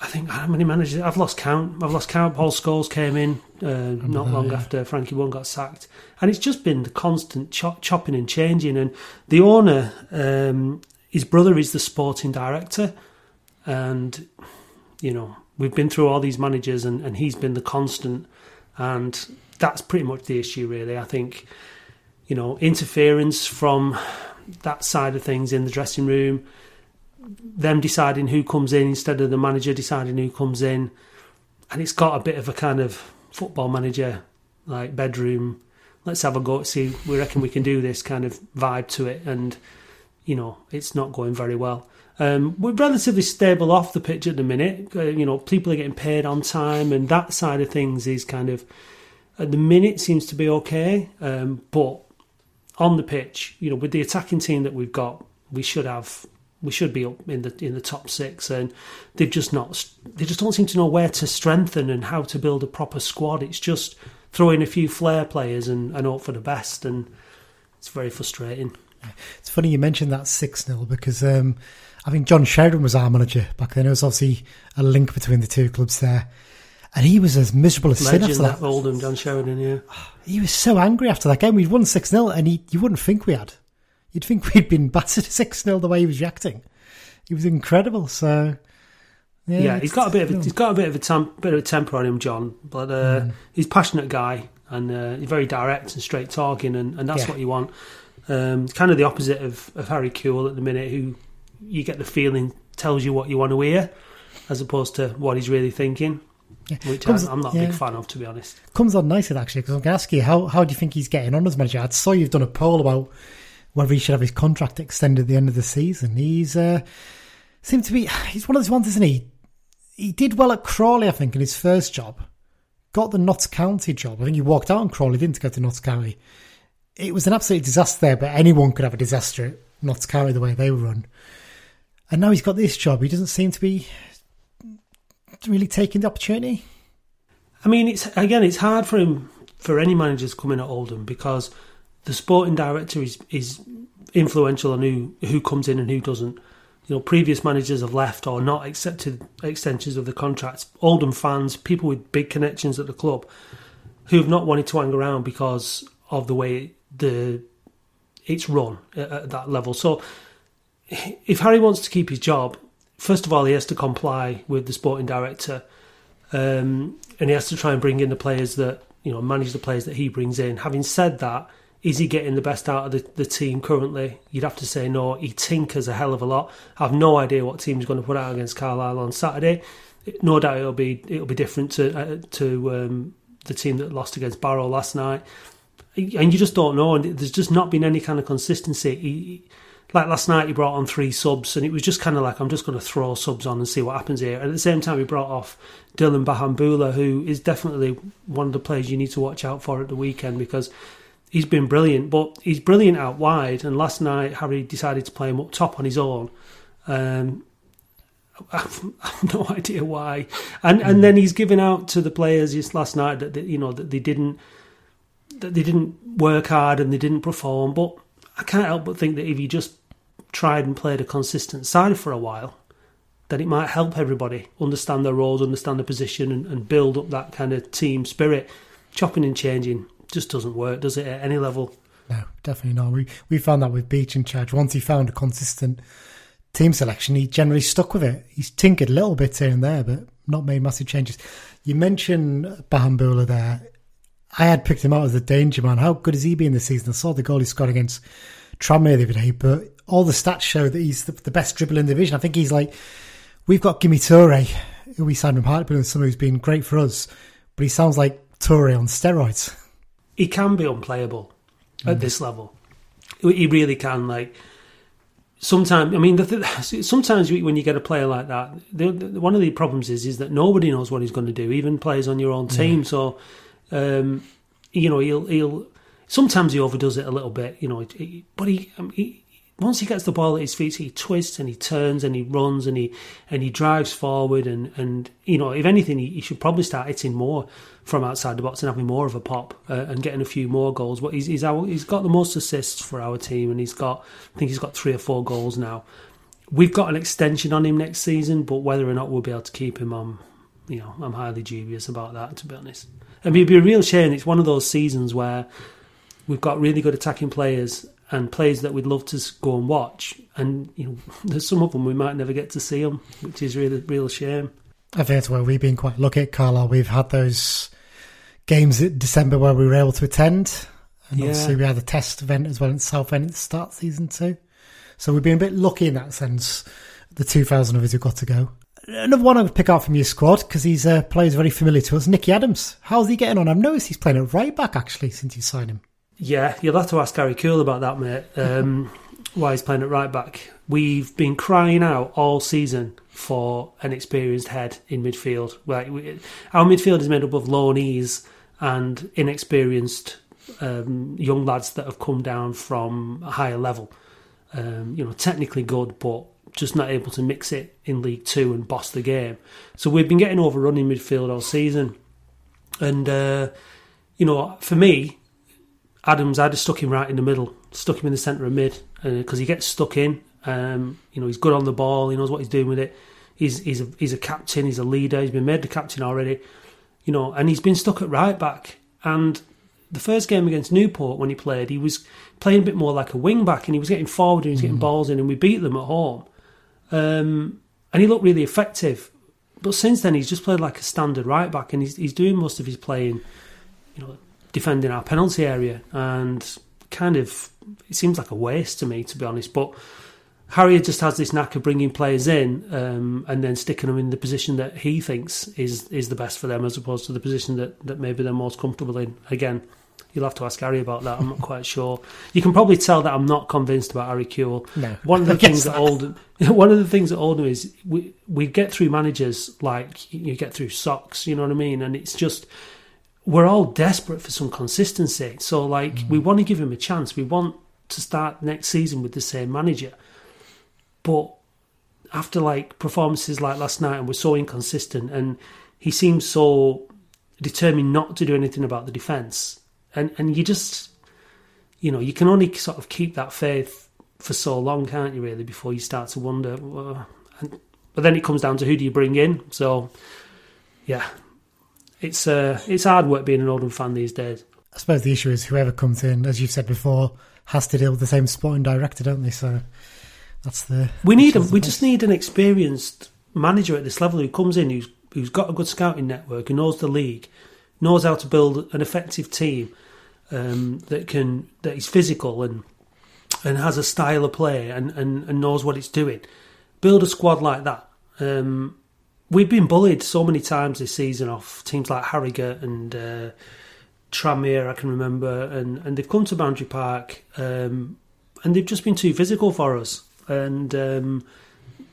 I think how many managers? I've lost count. I've lost count. Paul Scholes came in uh, not that, long yeah. after Frankie One got sacked, and it's just been the constant chop, chopping and changing. And the owner, um, his brother, is the sporting director, and you know we've been through all these managers, and, and he's been the constant, and that's pretty much the issue, really. I think you know interference from that side of things in the dressing room them deciding who comes in instead of the manager deciding who comes in. And it's got a bit of a kind of football manager like bedroom. Let's have a go. See, we reckon we can do this kind of vibe to it, and you know, it's not going very well. Um, we're relatively stable off the pitch at the minute. Uh, you know, people are getting paid on time, and that side of things is kind of at the minute seems to be okay. Um, but on the pitch, you know, with the attacking team that we've got, we should have we should be up in the in the top six, and they've just not they just don't seem to know where to strengthen and how to build a proper squad. It's just throwing a few flair players and, and hope for the best, and it's very frustrating. [laughs] It's funny you mentioned that 6 0 because um, I think John Sheridan was our manager back then. There was obviously a link between the two clubs there. And he was as miserable as sin after that that. Oldham, John Sheridan, yeah. He was so angry after that game. We'd won 6 0, and he, you wouldn't think we had. You'd think we'd been [laughs] battered 6 0 the way he was reacting. He was incredible. So, yeah, Yeah, he's got a bit of a, he's got a bit of a tem- bit of a temper on him, John. But uh, Mm. he's a passionate guy and uh, he's very direct and straight talking, and, and that's Yeah. what you want. Um, it's kind of the opposite of, of Harry Kewell at the minute, who you get the feeling tells you what you want to hear, as opposed to what he's really thinking. Yeah. Which Comes- I, I'm not a big fan of, to be honest. comes on nicely actually because I'm going to ask you how how do you think he's getting on as manager? I saw you've done a poll about whether he should have his contract extended at the end of the season. He's uh, seemed to be he's one of those ones, isn't he? He did well at Crawley, I think, in his first job, got the Notts County job. I think he walked out on Crawley, didn't go to Notts County. It was an absolute disaster there, but anyone could have a disaster at Notts County the way they were run. And now he's got this job. He doesn't seem to be really taking the opportunity. I mean, it's again, it's hard for him for any managers coming at Oldham because the sporting director is is influential on who who comes in and who doesn't. You know, previous managers have left or not accepted extensions of the contracts. Oldham fans, people with big connections at the club, who have not wanted to hang around because of the way the it's run at, at that level. So, if Harry wants to keep his job, first of all, he has to comply with the sporting director, um, and he has to try and bring in the players that you know manage the players that he brings in. Having said that, is he getting the best out of the, the team currently? You'd have to say no. He tinkers a hell of a lot. I have no idea what team he's going to put out against Carlisle on Saturday. No doubt it'll be it'll be different to uh, to um, the team that lost against Barrow last night. And you just don't know. And there's just not been any kind of consistency. He, like last night, he brought on three subs, and it was just kind of like I'm just going to throw subs on and see what happens here. And at the same time, he brought off Dylan Bahambula, who is definitely one of the players you need to watch out for at the weekend because he's been brilliant, but he's brilliant out wide. And last night, Harry decided to play him up top on his own. Um, [laughs] I've, I've no [laughs] idea why. And and then he's given out to the players just last night that, that you know that they didn't that they didn't work hard and they didn't perform. But I can't help but think that if you just tried and played a consistent side for a while, then it might help everybody understand their roles, understand their position, and, and build up that kind of team spirit. Chopping and changing just doesn't work, does it, at any level? No, definitely not. We we found that with Beech in charge. Once he found a consistent team selection, he generally stuck with it. He's tinkered a little bit here and there, but not made massive changes. You mentioned Bahambula there. I had picked him out as a danger man. How good has he been this season? I saw the goal he scored against Tranmere the other day, but all the stats show that he's the, the best dribbler in the division. I think he's like, we've got Gime Toure, who we signed from Hartlepool, and someone who's been great for us, but he sounds like Toure on steroids he can be unplayable mm. at this level. He really can. Like sometimes, I mean, th- [laughs] sometimes when you get a player like that, the, the, one of the problems is is that nobody knows what he's going to do, even players on your own team. Mm. So, um, you know, he'll he'll sometimes he overdoes it a little bit, you know, but he, I he once he gets the ball at his feet, he twists and he turns and he runs and he and he drives forward and and you know if anything, he, he should probably start hitting more from outside the box and having more of a pop uh, and getting a few more goals. But he's he's, our, he's got the most assists for our team and he's got I think he's got three or four goals now. We've got an extension on him next season, but whether or not we'll be able to keep him on, you know, I'm highly dubious about that to be honest. I mean, it'd be a real shame. It's one of those seasons where we've got really good attacking players and players that we'd love to go and watch. And you know, [laughs] there's some of them we might never get to see them, which is really real shame. I think that's where we've been quite lucky at Carlisle. We've had those games in December where we were able to attend, and yeah. obviously we had a test event as well in Southend at the start season two. So we've been a bit lucky in that sense. The 2,000 of us who got to go. Another one I would pick out from your squad because he's a player very familiar to us, Nicky Adams. How's he getting on? I've noticed he's playing at right back actually since you signed him. Yeah, you'll have to ask Harry Kewell about that, mate. Um, [laughs] why he's playing at right back. We've been crying out all season for an experienced head in midfield. Like we, our midfield is made up of loanees and inexperienced um, young lads that have come down from a higher level. Um, you know, technically good, but just not able to mix it in League Two and boss the game. So we've been getting overrun in midfield all season, and uh, you know, for me, Adams, I just stuck him right in the middle, stuck him in the centre of mid because uh, he gets stuck in. Um, you know, he's good on the ball. He knows what he's doing with it. He's he's a he's a captain. He's a leader. He's been made the captain already. You know, and he's been stuck at right back. And the first game against Newport when he played, he was playing a bit more like a wing back, and he was getting forward and he was getting mm. balls in, and we beat them at home. Um, and he looked really effective. But since then, he's just played like a standard right back, and he's he's doing most of his playing, you know, defending our penalty area, and kind of it seems like a waste to me, to be honest. But Harriet just has this knack of bringing players in um, and then sticking them in the position that he thinks is is the best for them, as opposed to the position that, that maybe they're most comfortable in. Again, you'll have to ask Harry about that. I'm not quite sure. You can probably tell that I'm not convinced about Harry Kewell. No, [laughs] [laughs] one of the things that Oldham, one of the things that Oldham is we we get through managers like you get through socks. You know what I mean? And it's just we're all desperate for some consistency. So, like, mm. we want to give him a chance. We want to start next season with the same manager. But after like performances like last night, and we're so inconsistent, and he seems so determined not to do anything about the defence, and and you just, you know, you can only sort of keep that faith for so long, can't you? Really, before you start to wonder. Well, and, but then it comes down to who do you bring in. So, yeah, it's uh, it's hard work being an Oldham fan these days. I suppose the issue is whoever comes in, as you've said before, has to deal with the same sporting director, don't they? So that's the we need a, we just need an experienced manager at this level who comes in who's who's got a good scouting network, who knows the league, knows how to build an effective team um, that can that is physical and and has a style of play and, and, and knows what it's doing. Build a squad like that. Um, we've been bullied so many times this season off teams like Harrogate and uh, I can remember, and, and they've come to Boundary Park um, and they've just been too physical for us. And um,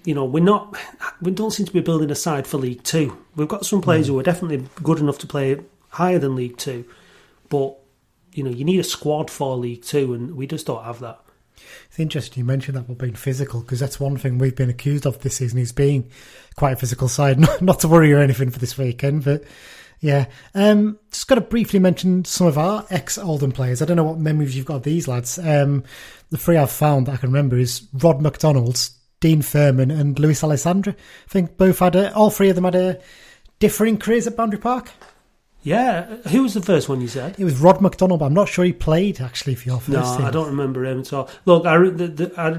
you know, we're not, we don't seem to be building a side for League Two. We've got some players mm. who are definitely good enough to play higher than League Two, but you know, you need a squad for League Two, and we just don't have that. It's interesting you mentioned that about being physical because that's one thing we've been accused of this season is being quite a physical side. [laughs] Not, not to worry or anything for this weekend, but yeah. Um, just got to briefly mention some of our ex Oldham players. I don't know what memories you've got of these lads. Um, the three I've found that I can remember is Rod McDonald, Dean Furman, and Lewis Alessandra. I think both had a, all three of them had a differing careers at Boundary Park. Yeah, who was the first one you said? It was Rod McDonald, but I'm not sure he played actually for your first no, team. I don't remember him at all. Look, I, the, the, I,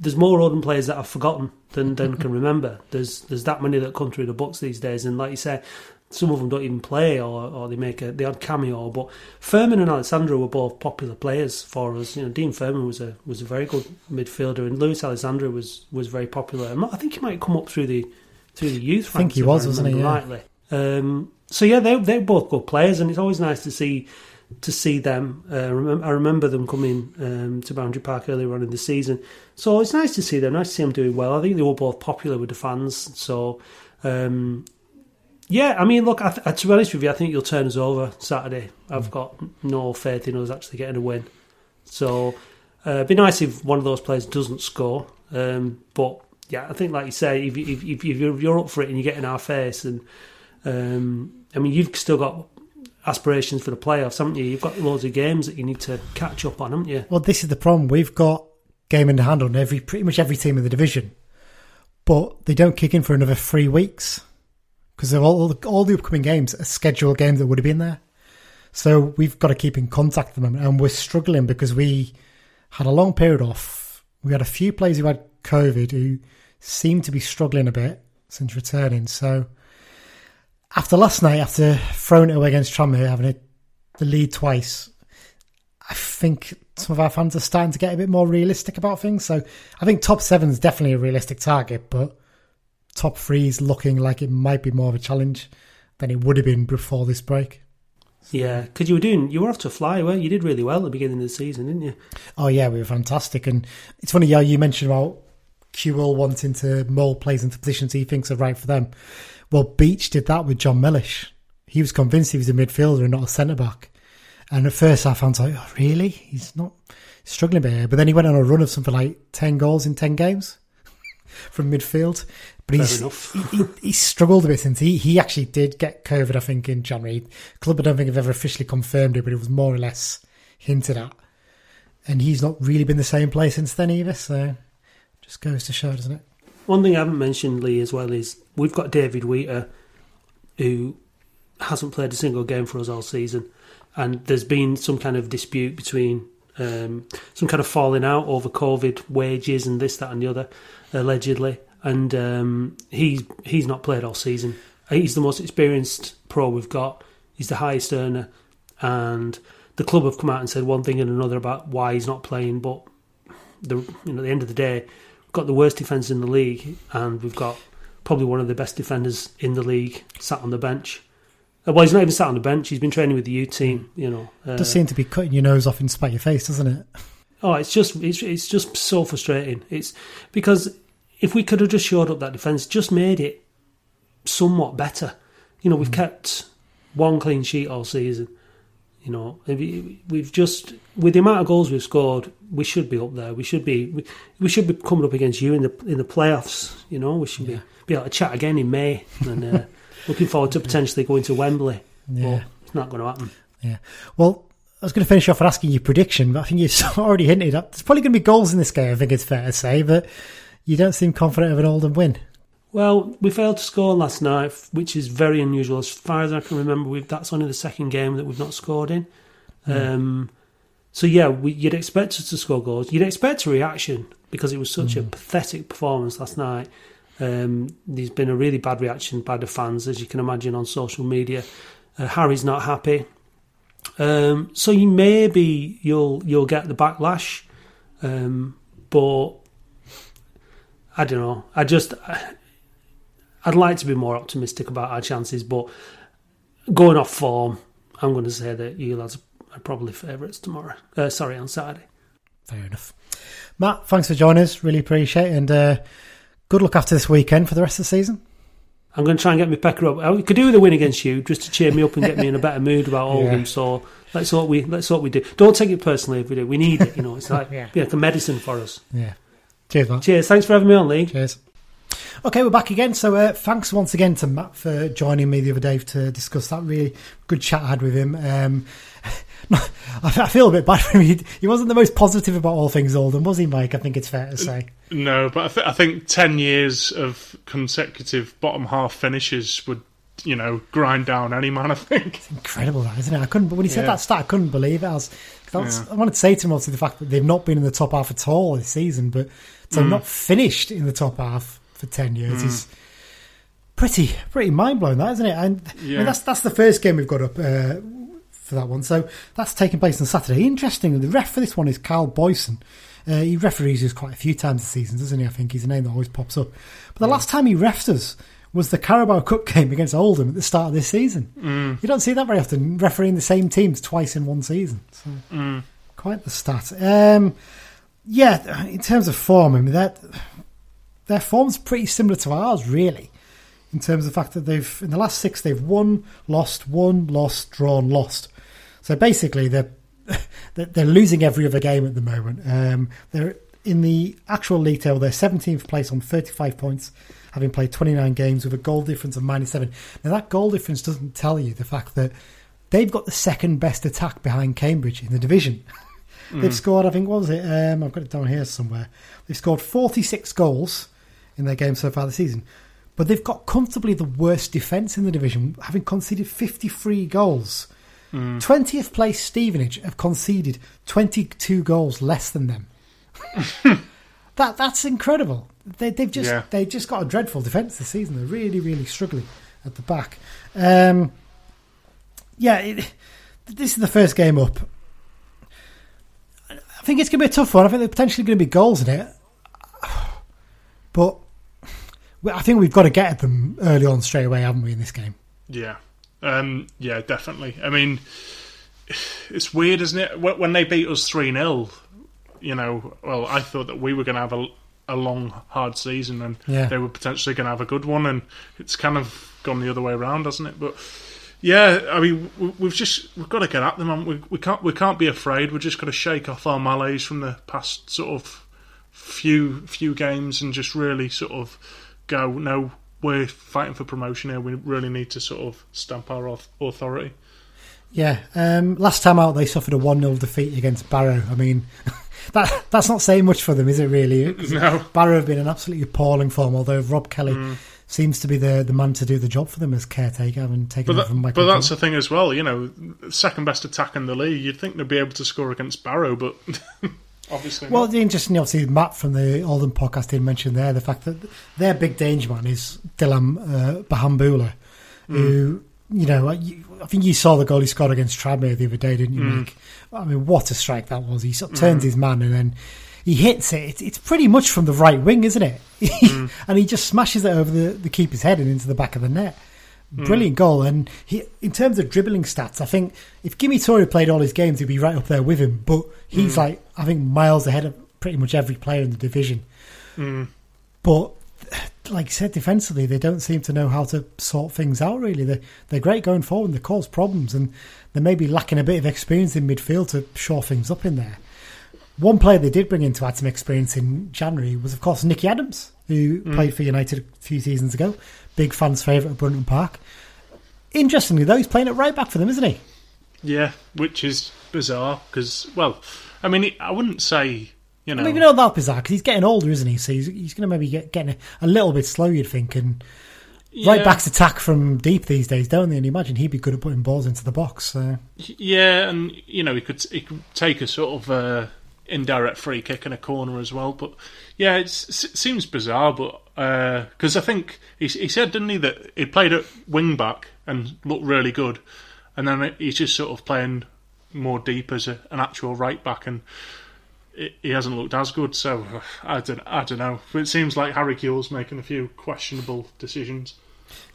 there's more Oldham players that I've forgotten than, than can [laughs] remember. There's there's that many that come through the books these days, and like you say, some of them don't even play or, or they make a the odd cameo. But Furman and Alessandra were both popular players for us. You know, Dean Furman was a was a very good midfielder, and Lewis Alessandra was was very popular. I think he might come up through the through the youth. I think he was, wasn't he? Yeah. Rightly. Um, so yeah, they they're both good players, and it's always nice to see to see them. Uh, I remember them coming um, to Boundary Park earlier on in the season, so it's nice to see them. Nice to see them doing well. I think they were both popular with the fans. So um, yeah, I mean, look, I th- to be honest with you, I think you'll turn us over Saturday. I've mm. got no faith in us actually getting a win. So uh, it'd be nice if one of those players doesn't score. Um, but yeah, I think, like you say, if, if, if, you're up for it and you get in our face, and um, I mean, you've still got aspirations for the playoffs, haven't you? You've got loads of games that you need to catch up on, haven't you? Well, this is the problem. We've got game in hand on every pretty much every team in the division, but they don't kick in for another three weeks because all all the upcoming games are scheduled games that would have been there. So we've got to keep in contact at the moment, and we're struggling because we had a long period off. We had a few players who had COVID who seem to be struggling a bit since returning. So after last night, after throwing it away against Tranmere, having it, the lead twice, I think some of our fans are starting to get a bit more realistic about things. So I think top seven is definitely a realistic target, but top three is looking like it might be more of a challenge than it would have been before this break. Yeah, because you were doing, you were off to fly, weren't you? You did really well at the beginning of the season, didn't you? Oh yeah, we were fantastic, and it's funny. Yeah, you mentioned about Kewell wanting to mould players into positions he thinks are right for them. Well, Beech did that with Jon Mellish. He was convinced he was a midfielder and not a centre back. And at first, I found like, oh, really? He's not struggling a bit But then he went on a run of something like ten goals in ten games [laughs] from midfield. But he's he, he, he, struggled a bit since he, he actually did get COVID. I think in January. Club I don't think have ever officially confirmed it, but it was more or less hinted at. And he's not really been the same player since then either. So just goes to show, doesn't it? One thing I haven't mentioned, Lee, as well, is we've got David Wheater, who hasn't played a single game for us all season, and there's been some kind of dispute between um, some kind of falling out over COVID wages and this, that, and the other, allegedly. And um, he's he's not played all season. He's the most experienced pro we've got. He's the highest earner, and the club have come out and said one thing and another about why he's not playing. But the you know at the end of the day, we've got the worst defence in the league, and we've got probably one of the best defenders in the league sat on the bench. Uh, well, he's not even sat on the bench. He's been training with the U team. You know, uh, does seem to be cutting your nose off in spite of your face, doesn't it? Oh, it's just it's it's just so frustrating. It's because if we could have just showed up that defence, just made it somewhat better. You know, we've mm. kept one clean sheet all season. You know, we've just with the amount of goals we've scored, we should be up there. We should be we, we should be coming up against you in the in the playoffs. You know, we should yeah. be be able to chat again in May, and uh, [laughs] looking forward to potentially going to Wembley. Yeah, but it's not going to happen. Yeah, well. I was going to finish off asking your prediction, but I think you've [laughs] already hinted at there's probably going to be goals in this game. I think it's fair to say, but you don't seem confident of an Oldham win. Well, we failed to score last night, which is very unusual. As far as I can remember, that's only the second game that we've not scored in. Mm. Um, so yeah, we, you'd expect us to score goals. You'd expect a reaction because it was such mm. a hmm. pathetic performance last night. Um, there's been a really bad reaction by the fans, as you can imagine, on social media. Uh, Harry's not happy, um, so you maybe you'll you'll get the backlash, um, but I don't know. I just I'd like to be more optimistic about our chances, but going off form, I'm going to say that you lads are probably favourites tomorrow. Uh, sorry, on Saturday. Fair enough. Matt, thanks for joining us. Really appreciate it. And uh, good luck after this weekend for the rest of the season. I'm going to try and get my pecker up. I could do with a win against you just to cheer me up and get me in a [laughs] better mood about Oldham. Yeah. So let's what we let's what we do. Don't take it personally if we do. We need it. You know, it's [laughs] like, yeah. like a medicine for us. Yeah. Cheers, Matt. Cheers. Thanks for having me on, Lee. Cheers. Okay, we're back again. So uh, thanks once again to Matt for joining me the other day to discuss that really good chat I had with him. Um, [laughs] I feel a bit bad for him. [laughs] He wasn't the most positive about all things Oldham, was he, Mike? I think it's fair to say. No, but I, th- I think 10 years of consecutive bottom half finishes would you know, grind down any man. I think it's incredible, that isn't it? I couldn't. But When he said yeah. that stat, I couldn't believe it. I was, yeah. I wanted to say to him obviously the fact that they've not been in the top half at all this season, but to mm. not finished in the top half for ten years mm. is pretty pretty mind blowing, that isn't it? And yeah. I mean, that's that's the first game we've got up uh, for that one. So that's taking place on Saturday. Interesting. The ref for this one is Carl Boyeson. Uh, he referees us quite a few times this season, doesn't he? I think he's a name that always pops up. But the yeah. last time he refed us was the Carabao Cup [laughs] game against Oldham at the start of this season. Mm. You don't see that very often, refereeing the same teams twice in one season. So mm. quite the stat. Um, yeah, in terms of form, I mean that their form's pretty similar to ours, really, in terms of the fact that they've in the last six they've won, lost, won, lost, drawn, lost. So basically, they're [laughs] they're losing every other game at the moment. Um, they're in the actual league table. They're 17th place on 35 points having played 29 games with a goal difference of minus seven. Now, that goal difference doesn't tell you the fact that they've got the second best attack behind Cambridge in the division. [laughs] They've scored, I think, what was it? Um, I've got it down here somewhere. They've scored 46 goals in their game so far this season, but they've got comfortably the worst defence in the division, having conceded 53 goals. Mm. 20th place Stevenage have conceded 22 goals less than them. [laughs] that That's incredible. They, have just yeah. they just got a dreadful defence this season. They're really really struggling at the back. Um, yeah, it, this is the first game up. I think it's going to be a tough one. I think there's potentially going to be goals in it, [sighs] but I think we've got to get at them early on straight away, haven't we? In this game. Yeah, um, yeah, definitely. I mean, it's weird, isn't it? When they beat us three 0 you know, well, I thought that we were going to have a a long, hard season, and yeah. they were potentially going to have a good one, and it's kind of gone the other way around, hasn't it? But yeah, I mean, we've just we've got to get at them. We we can't we can't be afraid. We're just got to shake off our malaise from the past sort of few few games and just really sort of go. No, we're fighting for promotion here. We really need to sort of stamp our authority. Yeah, um, last time out they suffered a one 0 defeat against Barrow. I mean. [laughs] that that's not saying much for them, is it? Really? [laughs] No. Barrow have been an absolutely appalling form. Although Rob Kelly mm. seems to be the the man to do the job for them as caretaker and taking but, that, from Michael. But that's the thing as well. You know, second best attack in the league. You'd think they'd be able to score against Barrow, but. [laughs] Obviously well, not. the interesting, obviously, Matt from the Oldham podcast did mention there the fact that their big danger man is Dylan uh, Bahambula, mm. who you know, I think you saw the goal he scored against Tranmere the other day, didn't you, mm. I mean, what a strike that was! He sort of turns mm. his man and then he hits it. It's, it's, pretty much from the right wing, isn't it? [laughs] Mm. and he just smashes it over the, the keeper's head and into the back of the net. Mm. Brilliant goal. And he, in terms of dribbling stats, I think if Gime Toure played all his games, he'd be right up there with him. But he's mm. like, I think, miles ahead of pretty much every player in the division. Mm. But like you said, defensively, they don't seem to know how to sort things out. Really, they they're great going forward. They cause problems, and they may be lacking a bit of experience in midfield to shore things up in there. One player they did bring in to add some experience in January was, of course, Nicky Adams, who mm. played for United a few seasons ago. Big fans' favourite at Brunton Park. Interestingly, though, he's playing at right back for them, isn't he? Yeah, which is bizarre because, well, I mean, I wouldn't say you know. Maybe not that bizarre because he's getting older, isn't he? So he's, he's going to maybe get getting a, a, little bit slow, you'd think. And yeah. right backs attack from deep these days, don't they? And you imagine he'd be good at putting balls into the box. So. Yeah, and you know he could he could take a sort of uh, indirect free kick in a corner as well. But yeah, it seems bizarre, but because uh, I think he, he said, didn't he, that he played at wing back and looked really good, and then he's just sort of playing more deep as a, an actual right back, and he hasn't looked as good. So I don't, I don't know. It seems like Harry Kewell's making a few questionable decisions.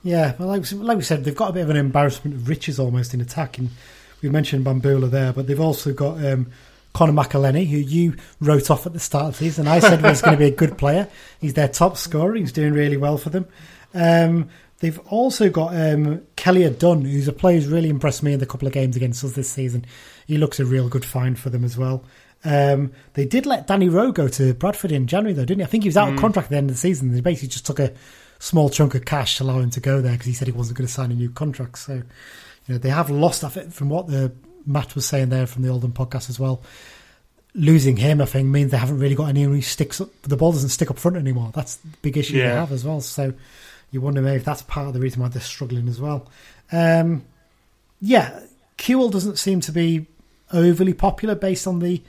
Yeah, well, like, like we said, they've got a bit of an embarrassment of riches almost in attacking. we mentioned Bambula there, but they've also got um, Conor McAleny, who you wrote off at the start of the season. I said was going to be a good [laughs] player. He's their top scorer. He's doing really well for them. Um, they've also got um, Keillor-Dunn, who's a player who's really impressed me in the couple of games against us this season. He looks a real good find for them as well. Um, they did let Danny Rowe go to Bradford in January, though, didn't he? I think he was out mm. of contract at the end of the season. They basically just took a small chunk of cash to allow him to go there because he said he wasn't going to sign a new contract. So, you know, they have lost, I think, from what the Matt was saying there from the Oldham podcast as well. Losing him, I think, means they haven't really got anyone who sticks up. The ball doesn't stick up front anymore. That's the big issue yeah. they have as well. So, you wonder maybe if that's part of the reason why they're struggling as well. Um, yeah, Kewell doesn't seem to be overly popular based on the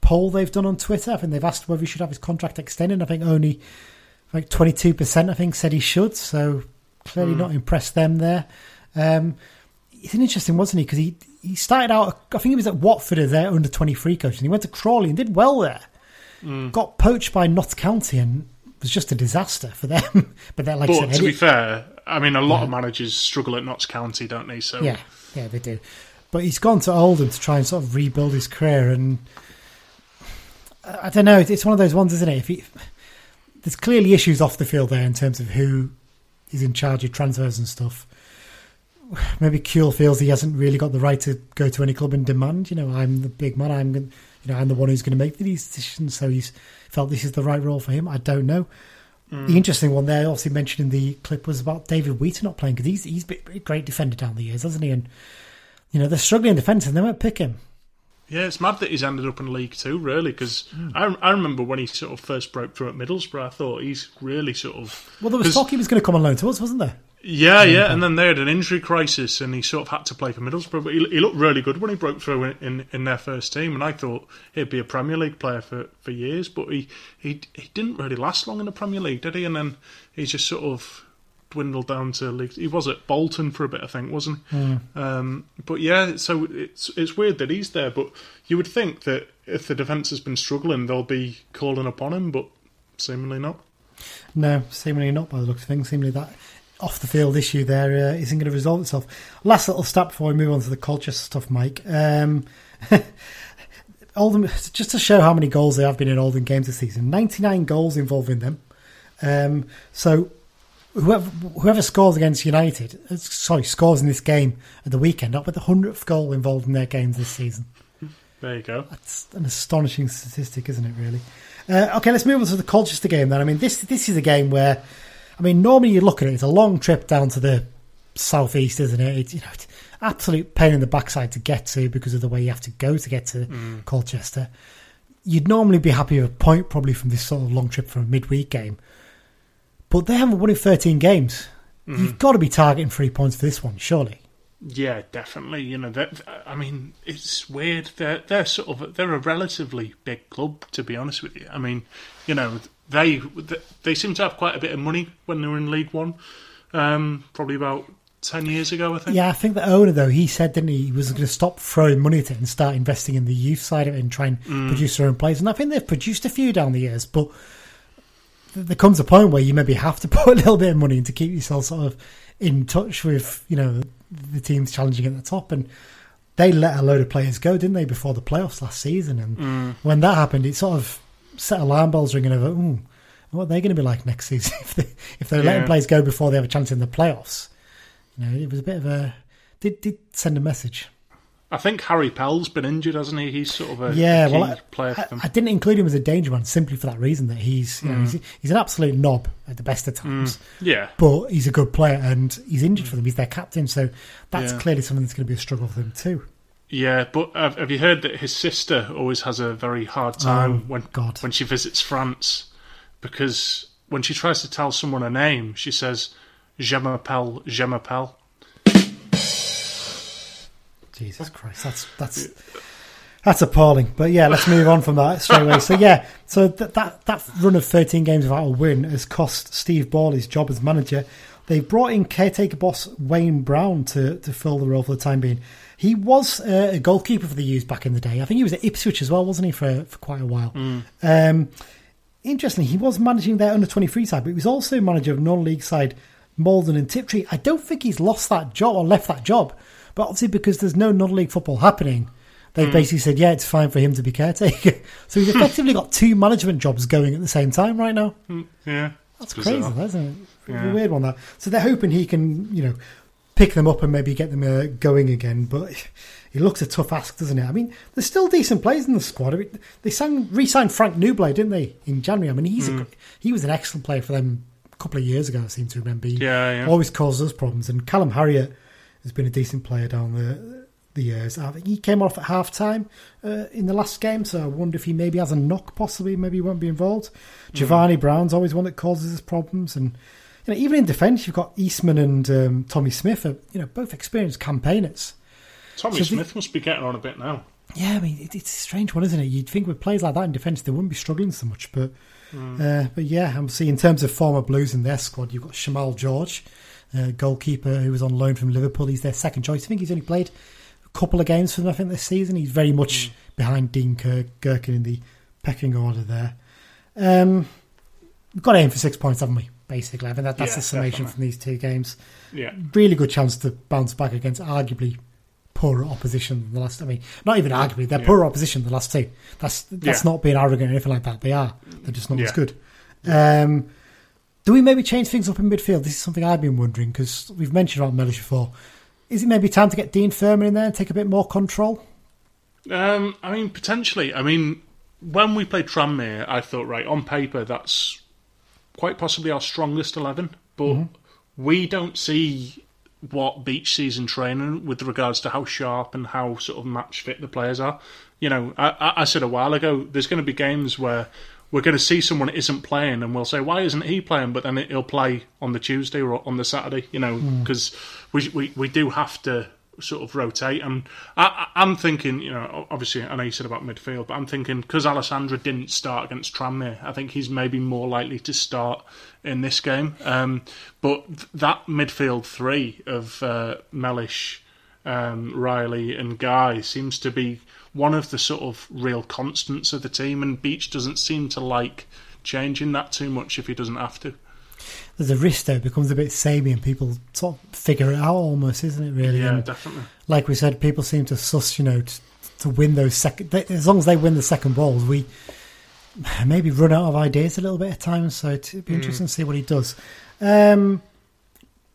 poll they've done on Twitter. I think they've asked whether he should have his contract extended. I think only like 22% I think said he should. So clearly mm. not impressed them there. Um, it's an interesting, wasn't he? Because he, he started out, I think he was at Watford as their under 23 coach, and he went to Crawley and did well there. Mm. Got poached by Notts County and was just a disaster for them. [laughs] but they're like but said, to be fair, I mean, a lot yeah. of managers struggle at Notts County, don't they? So yeah, yeah, they do. But he's gone to Oldham to try and sort of rebuild his career, and I don't know. It's one of those ones, isn't it? If he, there's clearly issues off the field there in terms of who is in charge of transfers and stuff. Maybe Kewell feels he hasn't really got the right to go to any club and demand. You know, I'm the big man. I'm, you know, I'm the one who's going to make these decisions. So he's felt this is the right role for him. I don't know. Mm. The interesting one there, also mentioned in the clip, was about David Wheater not playing because he's he's been a great defender down the years, hasn't he? And you know they're struggling in defence and they won't pick him. Yeah, it's mad that he's ended up in League Two, really, because mm. I, I remember when he sort of first broke through at Middlesbrough, I thought he's really sort of. Well, there was talk he was going to come on loan to us, wasn't there? Yeah, yeah, and then they had an injury crisis, and he sort of had to play for Middlesbrough. But he, he looked really good when he broke through in, in, in, their first team, and I thought he'd be a Premier League player for, for years. But he, he he didn't really last long in the Premier League, did he? And then he just sort of dwindled down to league. He was at Bolton for a bit, I think, wasn't he? Mm. Um, but yeah, so it's it's weird that he's there. But you would think that if the defence has been struggling, they'll be calling upon him, but seemingly not. No, seemingly not by the looks of things. Seemingly that off the field issue there uh, not going to resolve itself. Last little step before we move on to the culture stuff, Mike. Um, [laughs] Oldham, just to show how many goals there have been in Oldham games this season, 99 goals involving them. Um, so whoever whoever scores against United, uh, sorry, scores in this game at the weekend, up with the hundredth goal involved in their games this season. There you go. That's an astonishing statistic, isn't it? Really. Uh, okay, let's move on to the Colchester game then. I mean, this this is a game where, I mean, normally you look at it, it's a long trip down to the southeast, isn't it? It's, you know, it's absolute pain in the backside to get to because of the way you have to go to get to mm. Colchester. You'd normally be happy with a point probably from this sort of long trip for a midweek game. But they haven't won in 13 games. Mm. You've got to be targeting three points for this one, surely. Yeah, definitely. You know, that I mean, it's weird. They're they're sort of they're a relatively big club, to be honest with you. I mean, you know, they they seem to have quite a bit of money when they were in League One. Um, probably about ten years ago, I think. Yeah, I think the owner though he said didn't he, he was going to stop throwing money at it and start investing in the youth side of it and try and mm. produce their own players. And I think they've produced a few down the years, but there comes a point where you maybe have to [laughs] put a little bit of money in to keep yourself sort of in touch with you know the teams challenging at the top and they let a load of players go didn't they before the playoffs last season and mm. when that happened it sort of set alarm bells ringing over ooh what are they going to be like next season [laughs] if they if they're letting Yeah. players go before they have a chance in the playoffs? You know, it was a bit of a did did send a message. I think Harry Pell's been injured, hasn't he? He's sort of a Yeah, a well, I, player for I, them. I didn't include him as a danger man simply for that reason that he's you know, Mm. he's, he's an absolute knob at the best of times, yeah, but he's a good player and he's injured for them. He's their captain, so that's Yeah. clearly something that's going to be a struggle for them too. Yeah. But have, have you heard that his sister always has a very hard oh, time Oh, when God. when she visits France because when she tries to tell someone a name, she says "Je m'appelle, je m'appelle." Jesus Christ, that's that's that's appalling. But yeah, let's move on from that straight away. So yeah, so that that that run of thirteen games without a win has cost Steve Ball his job as manager. They've brought in caretaker boss Wayne Brown to to fill the role for the time being. He was uh, a goalkeeper for the U's back in the day. I think he was at Ipswich as well, wasn't he, for for quite a while. Um, interestingly, he was managing their under twenty three side, but he was also manager of non league side Maldon and Tiptree. I don't think he's lost that job or left that job, but obviously because there's no non league football happening, they basically said, yeah, it's fine for him to be caretaker. [laughs] so he's [laughs] effectively got two management jobs going at the same time right now. Yeah, That's Bizarre. crazy, isn't it? Yeah. A weird one that. So they're hoping he can, you know, pick them up and maybe get them uh, going again. But it looks a tough ask, doesn't it? I mean, there's still decent players in the squad. I mean, they sang, re-signed Frank Nouble, didn't they, in January? I mean, he's Mm. a, he was an excellent player for them a couple of years ago. I seem to remember. He Yeah, yeah. always caused us problems. And Callum Harriott has been a decent player down the the years. I think he came off at half time uh, in the last game, so I wonder if he maybe has a knock. Possibly, maybe he won't be involved. Jevani Brown's always one that causes us problems, and you know even in defence, you've got Eastman and um, Tommy Smith, are, you know both experienced campaigners. Tommy So the- Smith must be getting on a bit now. Yeah, I mean it, it's a strange one, isn't it? You'd think with players like that in defence, they wouldn't be struggling so much, but uh, but yeah, I'm seeing in terms of former Blues in their squad, you've got Shamal George, uh, goalkeeper who was on loan from Liverpool. He's their second choice. I think he's only played a couple of games for them. I think this season he's very much behind Dean Kirk, Gerken in the pecking order there. Um, we've got to aim for six points, haven't we? Basically, I think that, that's Yeah, the summation definitely. from these two games Yeah, really good chance to bounce back against arguably poorer opposition than the last. I mean, not even arguably, they're Yeah. poorer opposition than the last two. That's that's Yeah. not being arrogant or anything like that. They are. They're just not as good. Um, do we maybe change things up in midfield? This is something I've been wondering because we've mentioned about Mellish before. Is it maybe time to get Dean Furman in there and take a bit more control? Um, I mean, potentially. I mean, when we played Tranmere, I thought, right, on paper, that's quite possibly our strongest 11, but mm-hmm. we don't see what Beech season training with regards to how sharp and how sort of match fit the players are. You know, I, I- said a while ago, there's going to be games where we're going to see someone isn't playing and we'll say, why isn't he playing? But then he'll play on the Tuesday or on the Saturday, you know, mm. because we, we, we do have to sort of rotate. And I, I'm thinking, you know, obviously, I know you said about midfield, but I'm thinking because Alessandra didn't start against Tranmere, I think he's maybe more likely to start in this game. Um, but th- that midfield three of uh, Mellish, um, Riley, and Guy seems to be one of the sort of real constants of the team, and Beech doesn't seem to like changing that too much if he doesn't have to. There's a risk there; it becomes a bit samey, and people sort of figure it out almost, isn't it? Really, Yeah, And definitely. like we said, people seem to suss, you know, to, to win those second. They, as long as they win the second balls, we [sighs] maybe run out of ideas a little bit at times. So it'd be interesting to see what he does. Um,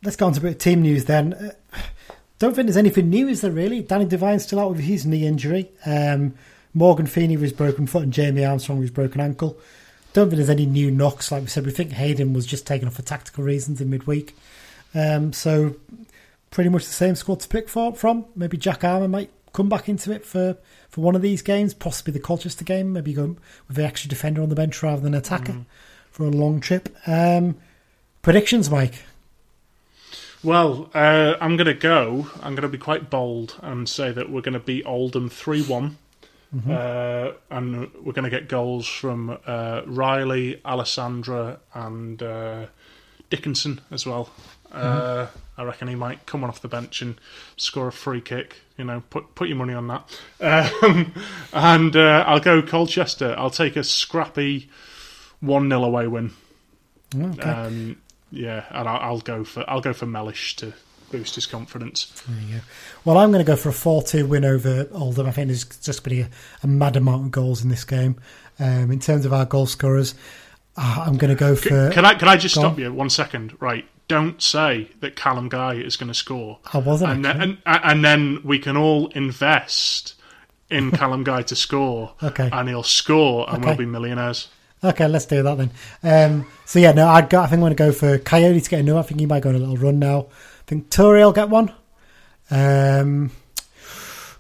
let's go on to a bit of team news then. Uh, don't think there's anything new, is there really? Danny Devine's still out with his knee injury. Um, Morgan Feeney with his broken foot and Jamie Armstrong with his broken ankle. Don't think there's any new knocks. Like we said, we think Hayden was just taken off for tactical reasons in midweek. Um, so pretty much the same squad to pick for, from. Maybe Jack Armer might come back into it for, for one of these games, possibly the Colchester game. Maybe go with the extra defender on the bench rather than attacker for a long trip. Um, predictions, Mike. Well, uh, I'm going to go. I'm going to be quite bold and say that we're going to beat Oldham 3 one. Uh, and we're going to get goals from uh, Riley, Alessandra, and uh, Dickenson as well. Uh, I reckon he might come on off the bench and score a free kick. You know, put put your money on that. [laughs] Um, and uh, I'll go Colchester. I'll take a scrappy one 0 away win. Okay. Um, yeah, and I'll, I'll go for I'll go for Mellish to boost his confidence. There you go. Well, I'm going to go for a 4 2 win over Oldham. I think there's just going to be a, a mad amount of goals in this game. Um, in terms of our goal scorers, Ah, I'm going to go for. Can I can I just stop on. you one second? Right. Don't say that Callum Guy is going to score. I wasn't. and then, and, and then we can all invest in [laughs] Callum Guy to score. Okay. And he'll score, and Okay. we'll be millionaires. Okay, let's do that then. Um, so yeah, no, I'd I think I'm going to go for Kayode to get a no. I think he might go on a little run now. I think Toure will get one. Um.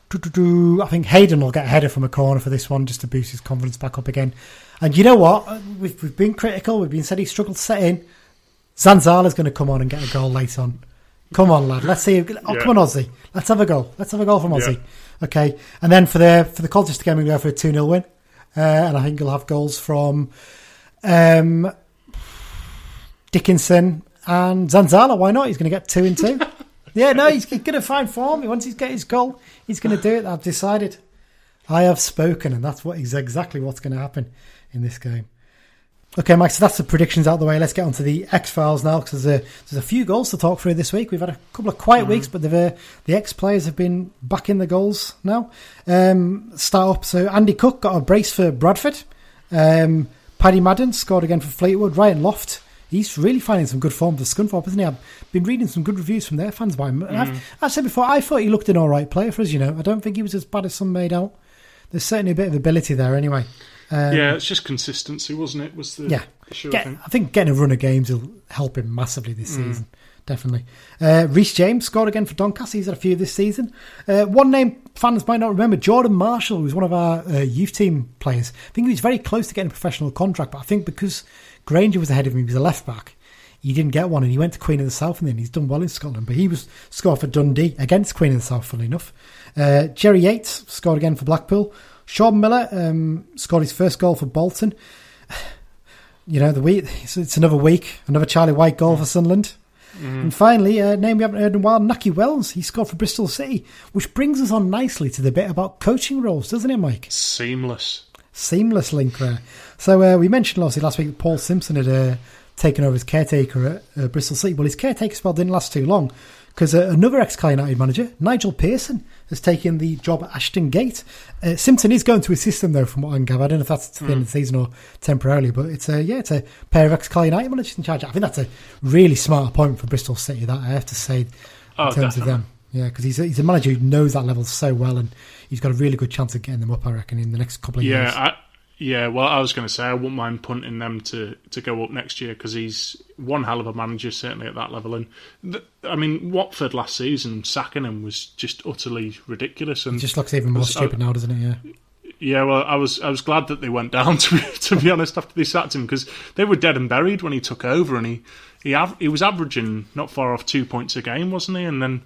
I think Hayden will get a header from a corner for this one just to boost his confidence back up again. And you know what? We've, we've been critical. We've been said he struggled to set in. Zanzala's going to come on and get a goal late on. Come on, lad. Let's see. Oh, Yeah. come on, Aussie. Let's have a goal. Let's have a goal from Aussie. Yeah. Okay. And then for the for the Colchester game, to go for a 2 0 win. Uh, and I think you'll have goals from um, Dickenson and Zanzala. Why not? He's going to get two and two. [laughs] yeah, no, he's, he's going to find form. Once he's get his goal, he's going to do it. I've decided. I have spoken, and that's what is exactly what's going to happen in this game. Okay, Mike. So that's the predictions out of the way. Let's get on to the X Files now, because there's a there's a few goals to talk through this week. We've had a couple of quiet weeks, but the the X players have been back in the goals now. Um, start up. So Andy Cook got a brace for Bradford. Um, Paddy Madden scored again for Fleetwood. Ryan Loft. He's really finding some good form for Scunthorpe, isn't he? I've been reading some good reviews from their fans about him. I've, I've said before, I thought he looked an all right player for us. You know, I don't think he was as bad as some made out. There's certainly a bit of ability there, anyway. Um, yeah, it's just consistency, wasn't it? Was the yeah. I Get, think. I think getting a run of games will help him massively this season. Definitely. Uh, Reece James scored again for Doncaster. He's had a few this season. Uh, one name fans might not remember Jordan Marshall, who was one of our uh, youth team players. I think he was very close to getting a professional contract, but I think because Grainger was ahead of him, he was a left back. He didn't get one, and he went to Queen of the South, and then he's done well in Scotland. But he was scored for Dundee against Queen of the South, funnily enough. Uh, Jerry Yates scored again for Blackpool. Sean Miller um, scored his first goal for Bolton [sighs] you know, the week it's, it's another week, another Charlie Wyke goal for Sunderland. And finally, a name we haven't heard in a while, Nakhi Wells. He scored for Bristol City, which brings us on nicely to the bit about coaching roles, doesn't it, Mike? Seamless. Seamless link there. So uh, we mentioned obviously last week that Paul Simpson had uh, taken over as caretaker at uh, Bristol City. Well, his caretaker spell didn't last too long because uh, another ex-Cal United manager, Nigel Pearson, has taken the job at Ashton Gate. Uh, Simpson is going to assist them though, from what I can gather. I don't know if that's to the end of the season or temporarily, but it's a yeah, it's a pair of ex-Cal United managers in charge. I think that's a really smart appointment for Bristol City. That I have to say, in Oh, terms definitely. of them. Yeah, because he's a, he's a manager who knows that level so well, and he's got a really good chance of getting them up. I reckon in the next couple of Yeah, years. I, yeah. Well, I was going to say I wouldn't mind punting them to, to go up next year because he's one hell of a manager, certainly at that level. And th- I mean, Watford last season sacking him was just utterly ridiculous. And It just looks even more was- stupid now, doesn't it? Yeah. yeah, well, I was I was glad that they went down [laughs] to be, to be honest after they sacked him because they were dead and buried when he took over, and he he av- he was averaging not far off two points a game, wasn't he? And then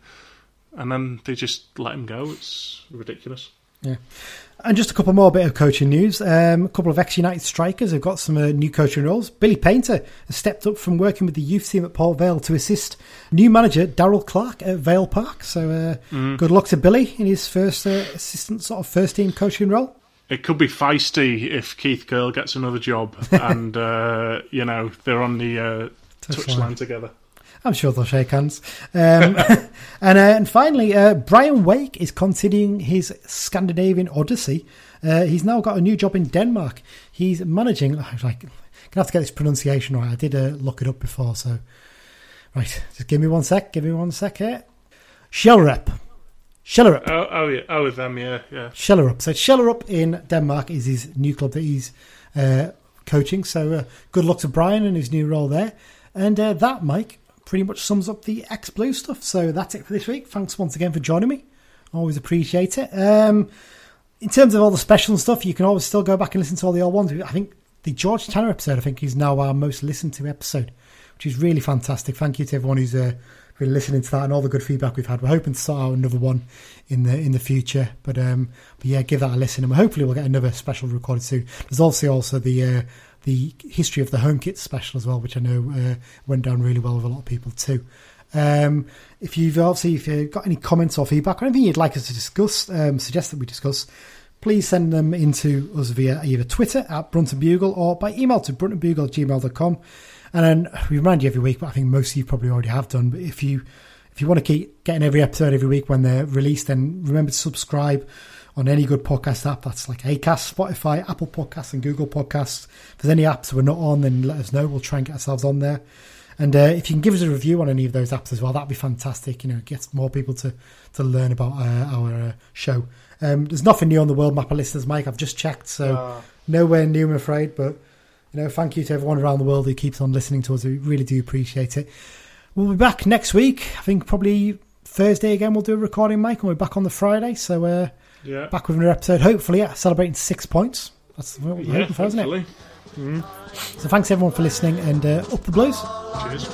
and then they just let him go. It's ridiculous. Yeah. And just a couple more bit of coaching news. Um, a couple of ex-United strikers have got some uh, new coaching roles. Billy Paynter has stepped up from working with the youth team at Port Vale to assist new manager Darrell Clarke at Vale Park. So uh, good luck to Billy in his first uh, assistant sort of first team coaching role. It could be feisty if Keith Curle gets another job [laughs] and uh, you know they're on the uh, touchline together. I'm sure they'll shake hands. Um, [laughs] and uh, and finally, uh, Brian Wake is continuing his Scandinavian odyssey. Uh, he's now got a new job in Denmark. He's managing. I was like, gonna have to get this pronunciation right. I did uh, look it up before, so right. Just give me one sec. Give me one sec here. Shellerup. Shellerup. Oh, oh yeah, oh with them, yeah, yeah. Shellerup. So Shellerup in Denmark is his new club that he's uh, coaching. So uh, good luck to Brian and his new role there. And uh, that, Mike, pretty much sums up the X Blue stuff. So that's it for this week. Thanks once again for joining me. Always appreciate it. Um, in terms of all the special stuff, you can always still go back and listen to all the old ones. I think the George Tanner episode, I think, is now our most listened to episode, which is really fantastic. Thank you to everyone who's uh, been listening to that and all the good feedback we've had. We're hoping to start out another one in the in the future, but um, but yeah, give that a listen, and hopefully we'll get another special recorded soon. There's also also the uh, the history of the home kit special as well, which I know uh, went down really well with a lot of people too. Um, if you've obviously if you've got any comments or feedback or anything you'd like us to discuss, um, suggest that we discuss, please send them into us via either Twitter at Brunton Bugle or by email to bruntonbugle at gmail.com. And then we remind you every week, but I think most of you probably already have done. But if you if you want to keep getting every episode every week when they're released, then remember to subscribe on any good podcast app. That's like Acast, Spotify, Apple Podcasts, and Google Podcasts. If there's any apps we're not on, then let us know. We'll try and get ourselves on there. And uh, if you can give us a review on any of those apps as well, that'd be fantastic. You know, it gets more people to, to learn about uh, our uh, show. Um, there's nothing new on the World Map of listeners, Mike. I've just checked, so Ah. nowhere new, I'm afraid. But you know, thank you to everyone around the world who keeps on listening to us. We really do appreciate it. We'll be back next week. I think probably Thursday again. We'll do a recording, Mike, and we're back on the Friday. So uh, yeah. Back with another episode, hopefully, yeah, celebrating six points. That's what we're yeah, hoping for, hopefully. isn't it? Mm-hmm. So thanks everyone for listening and uh, up the blues. Cheers.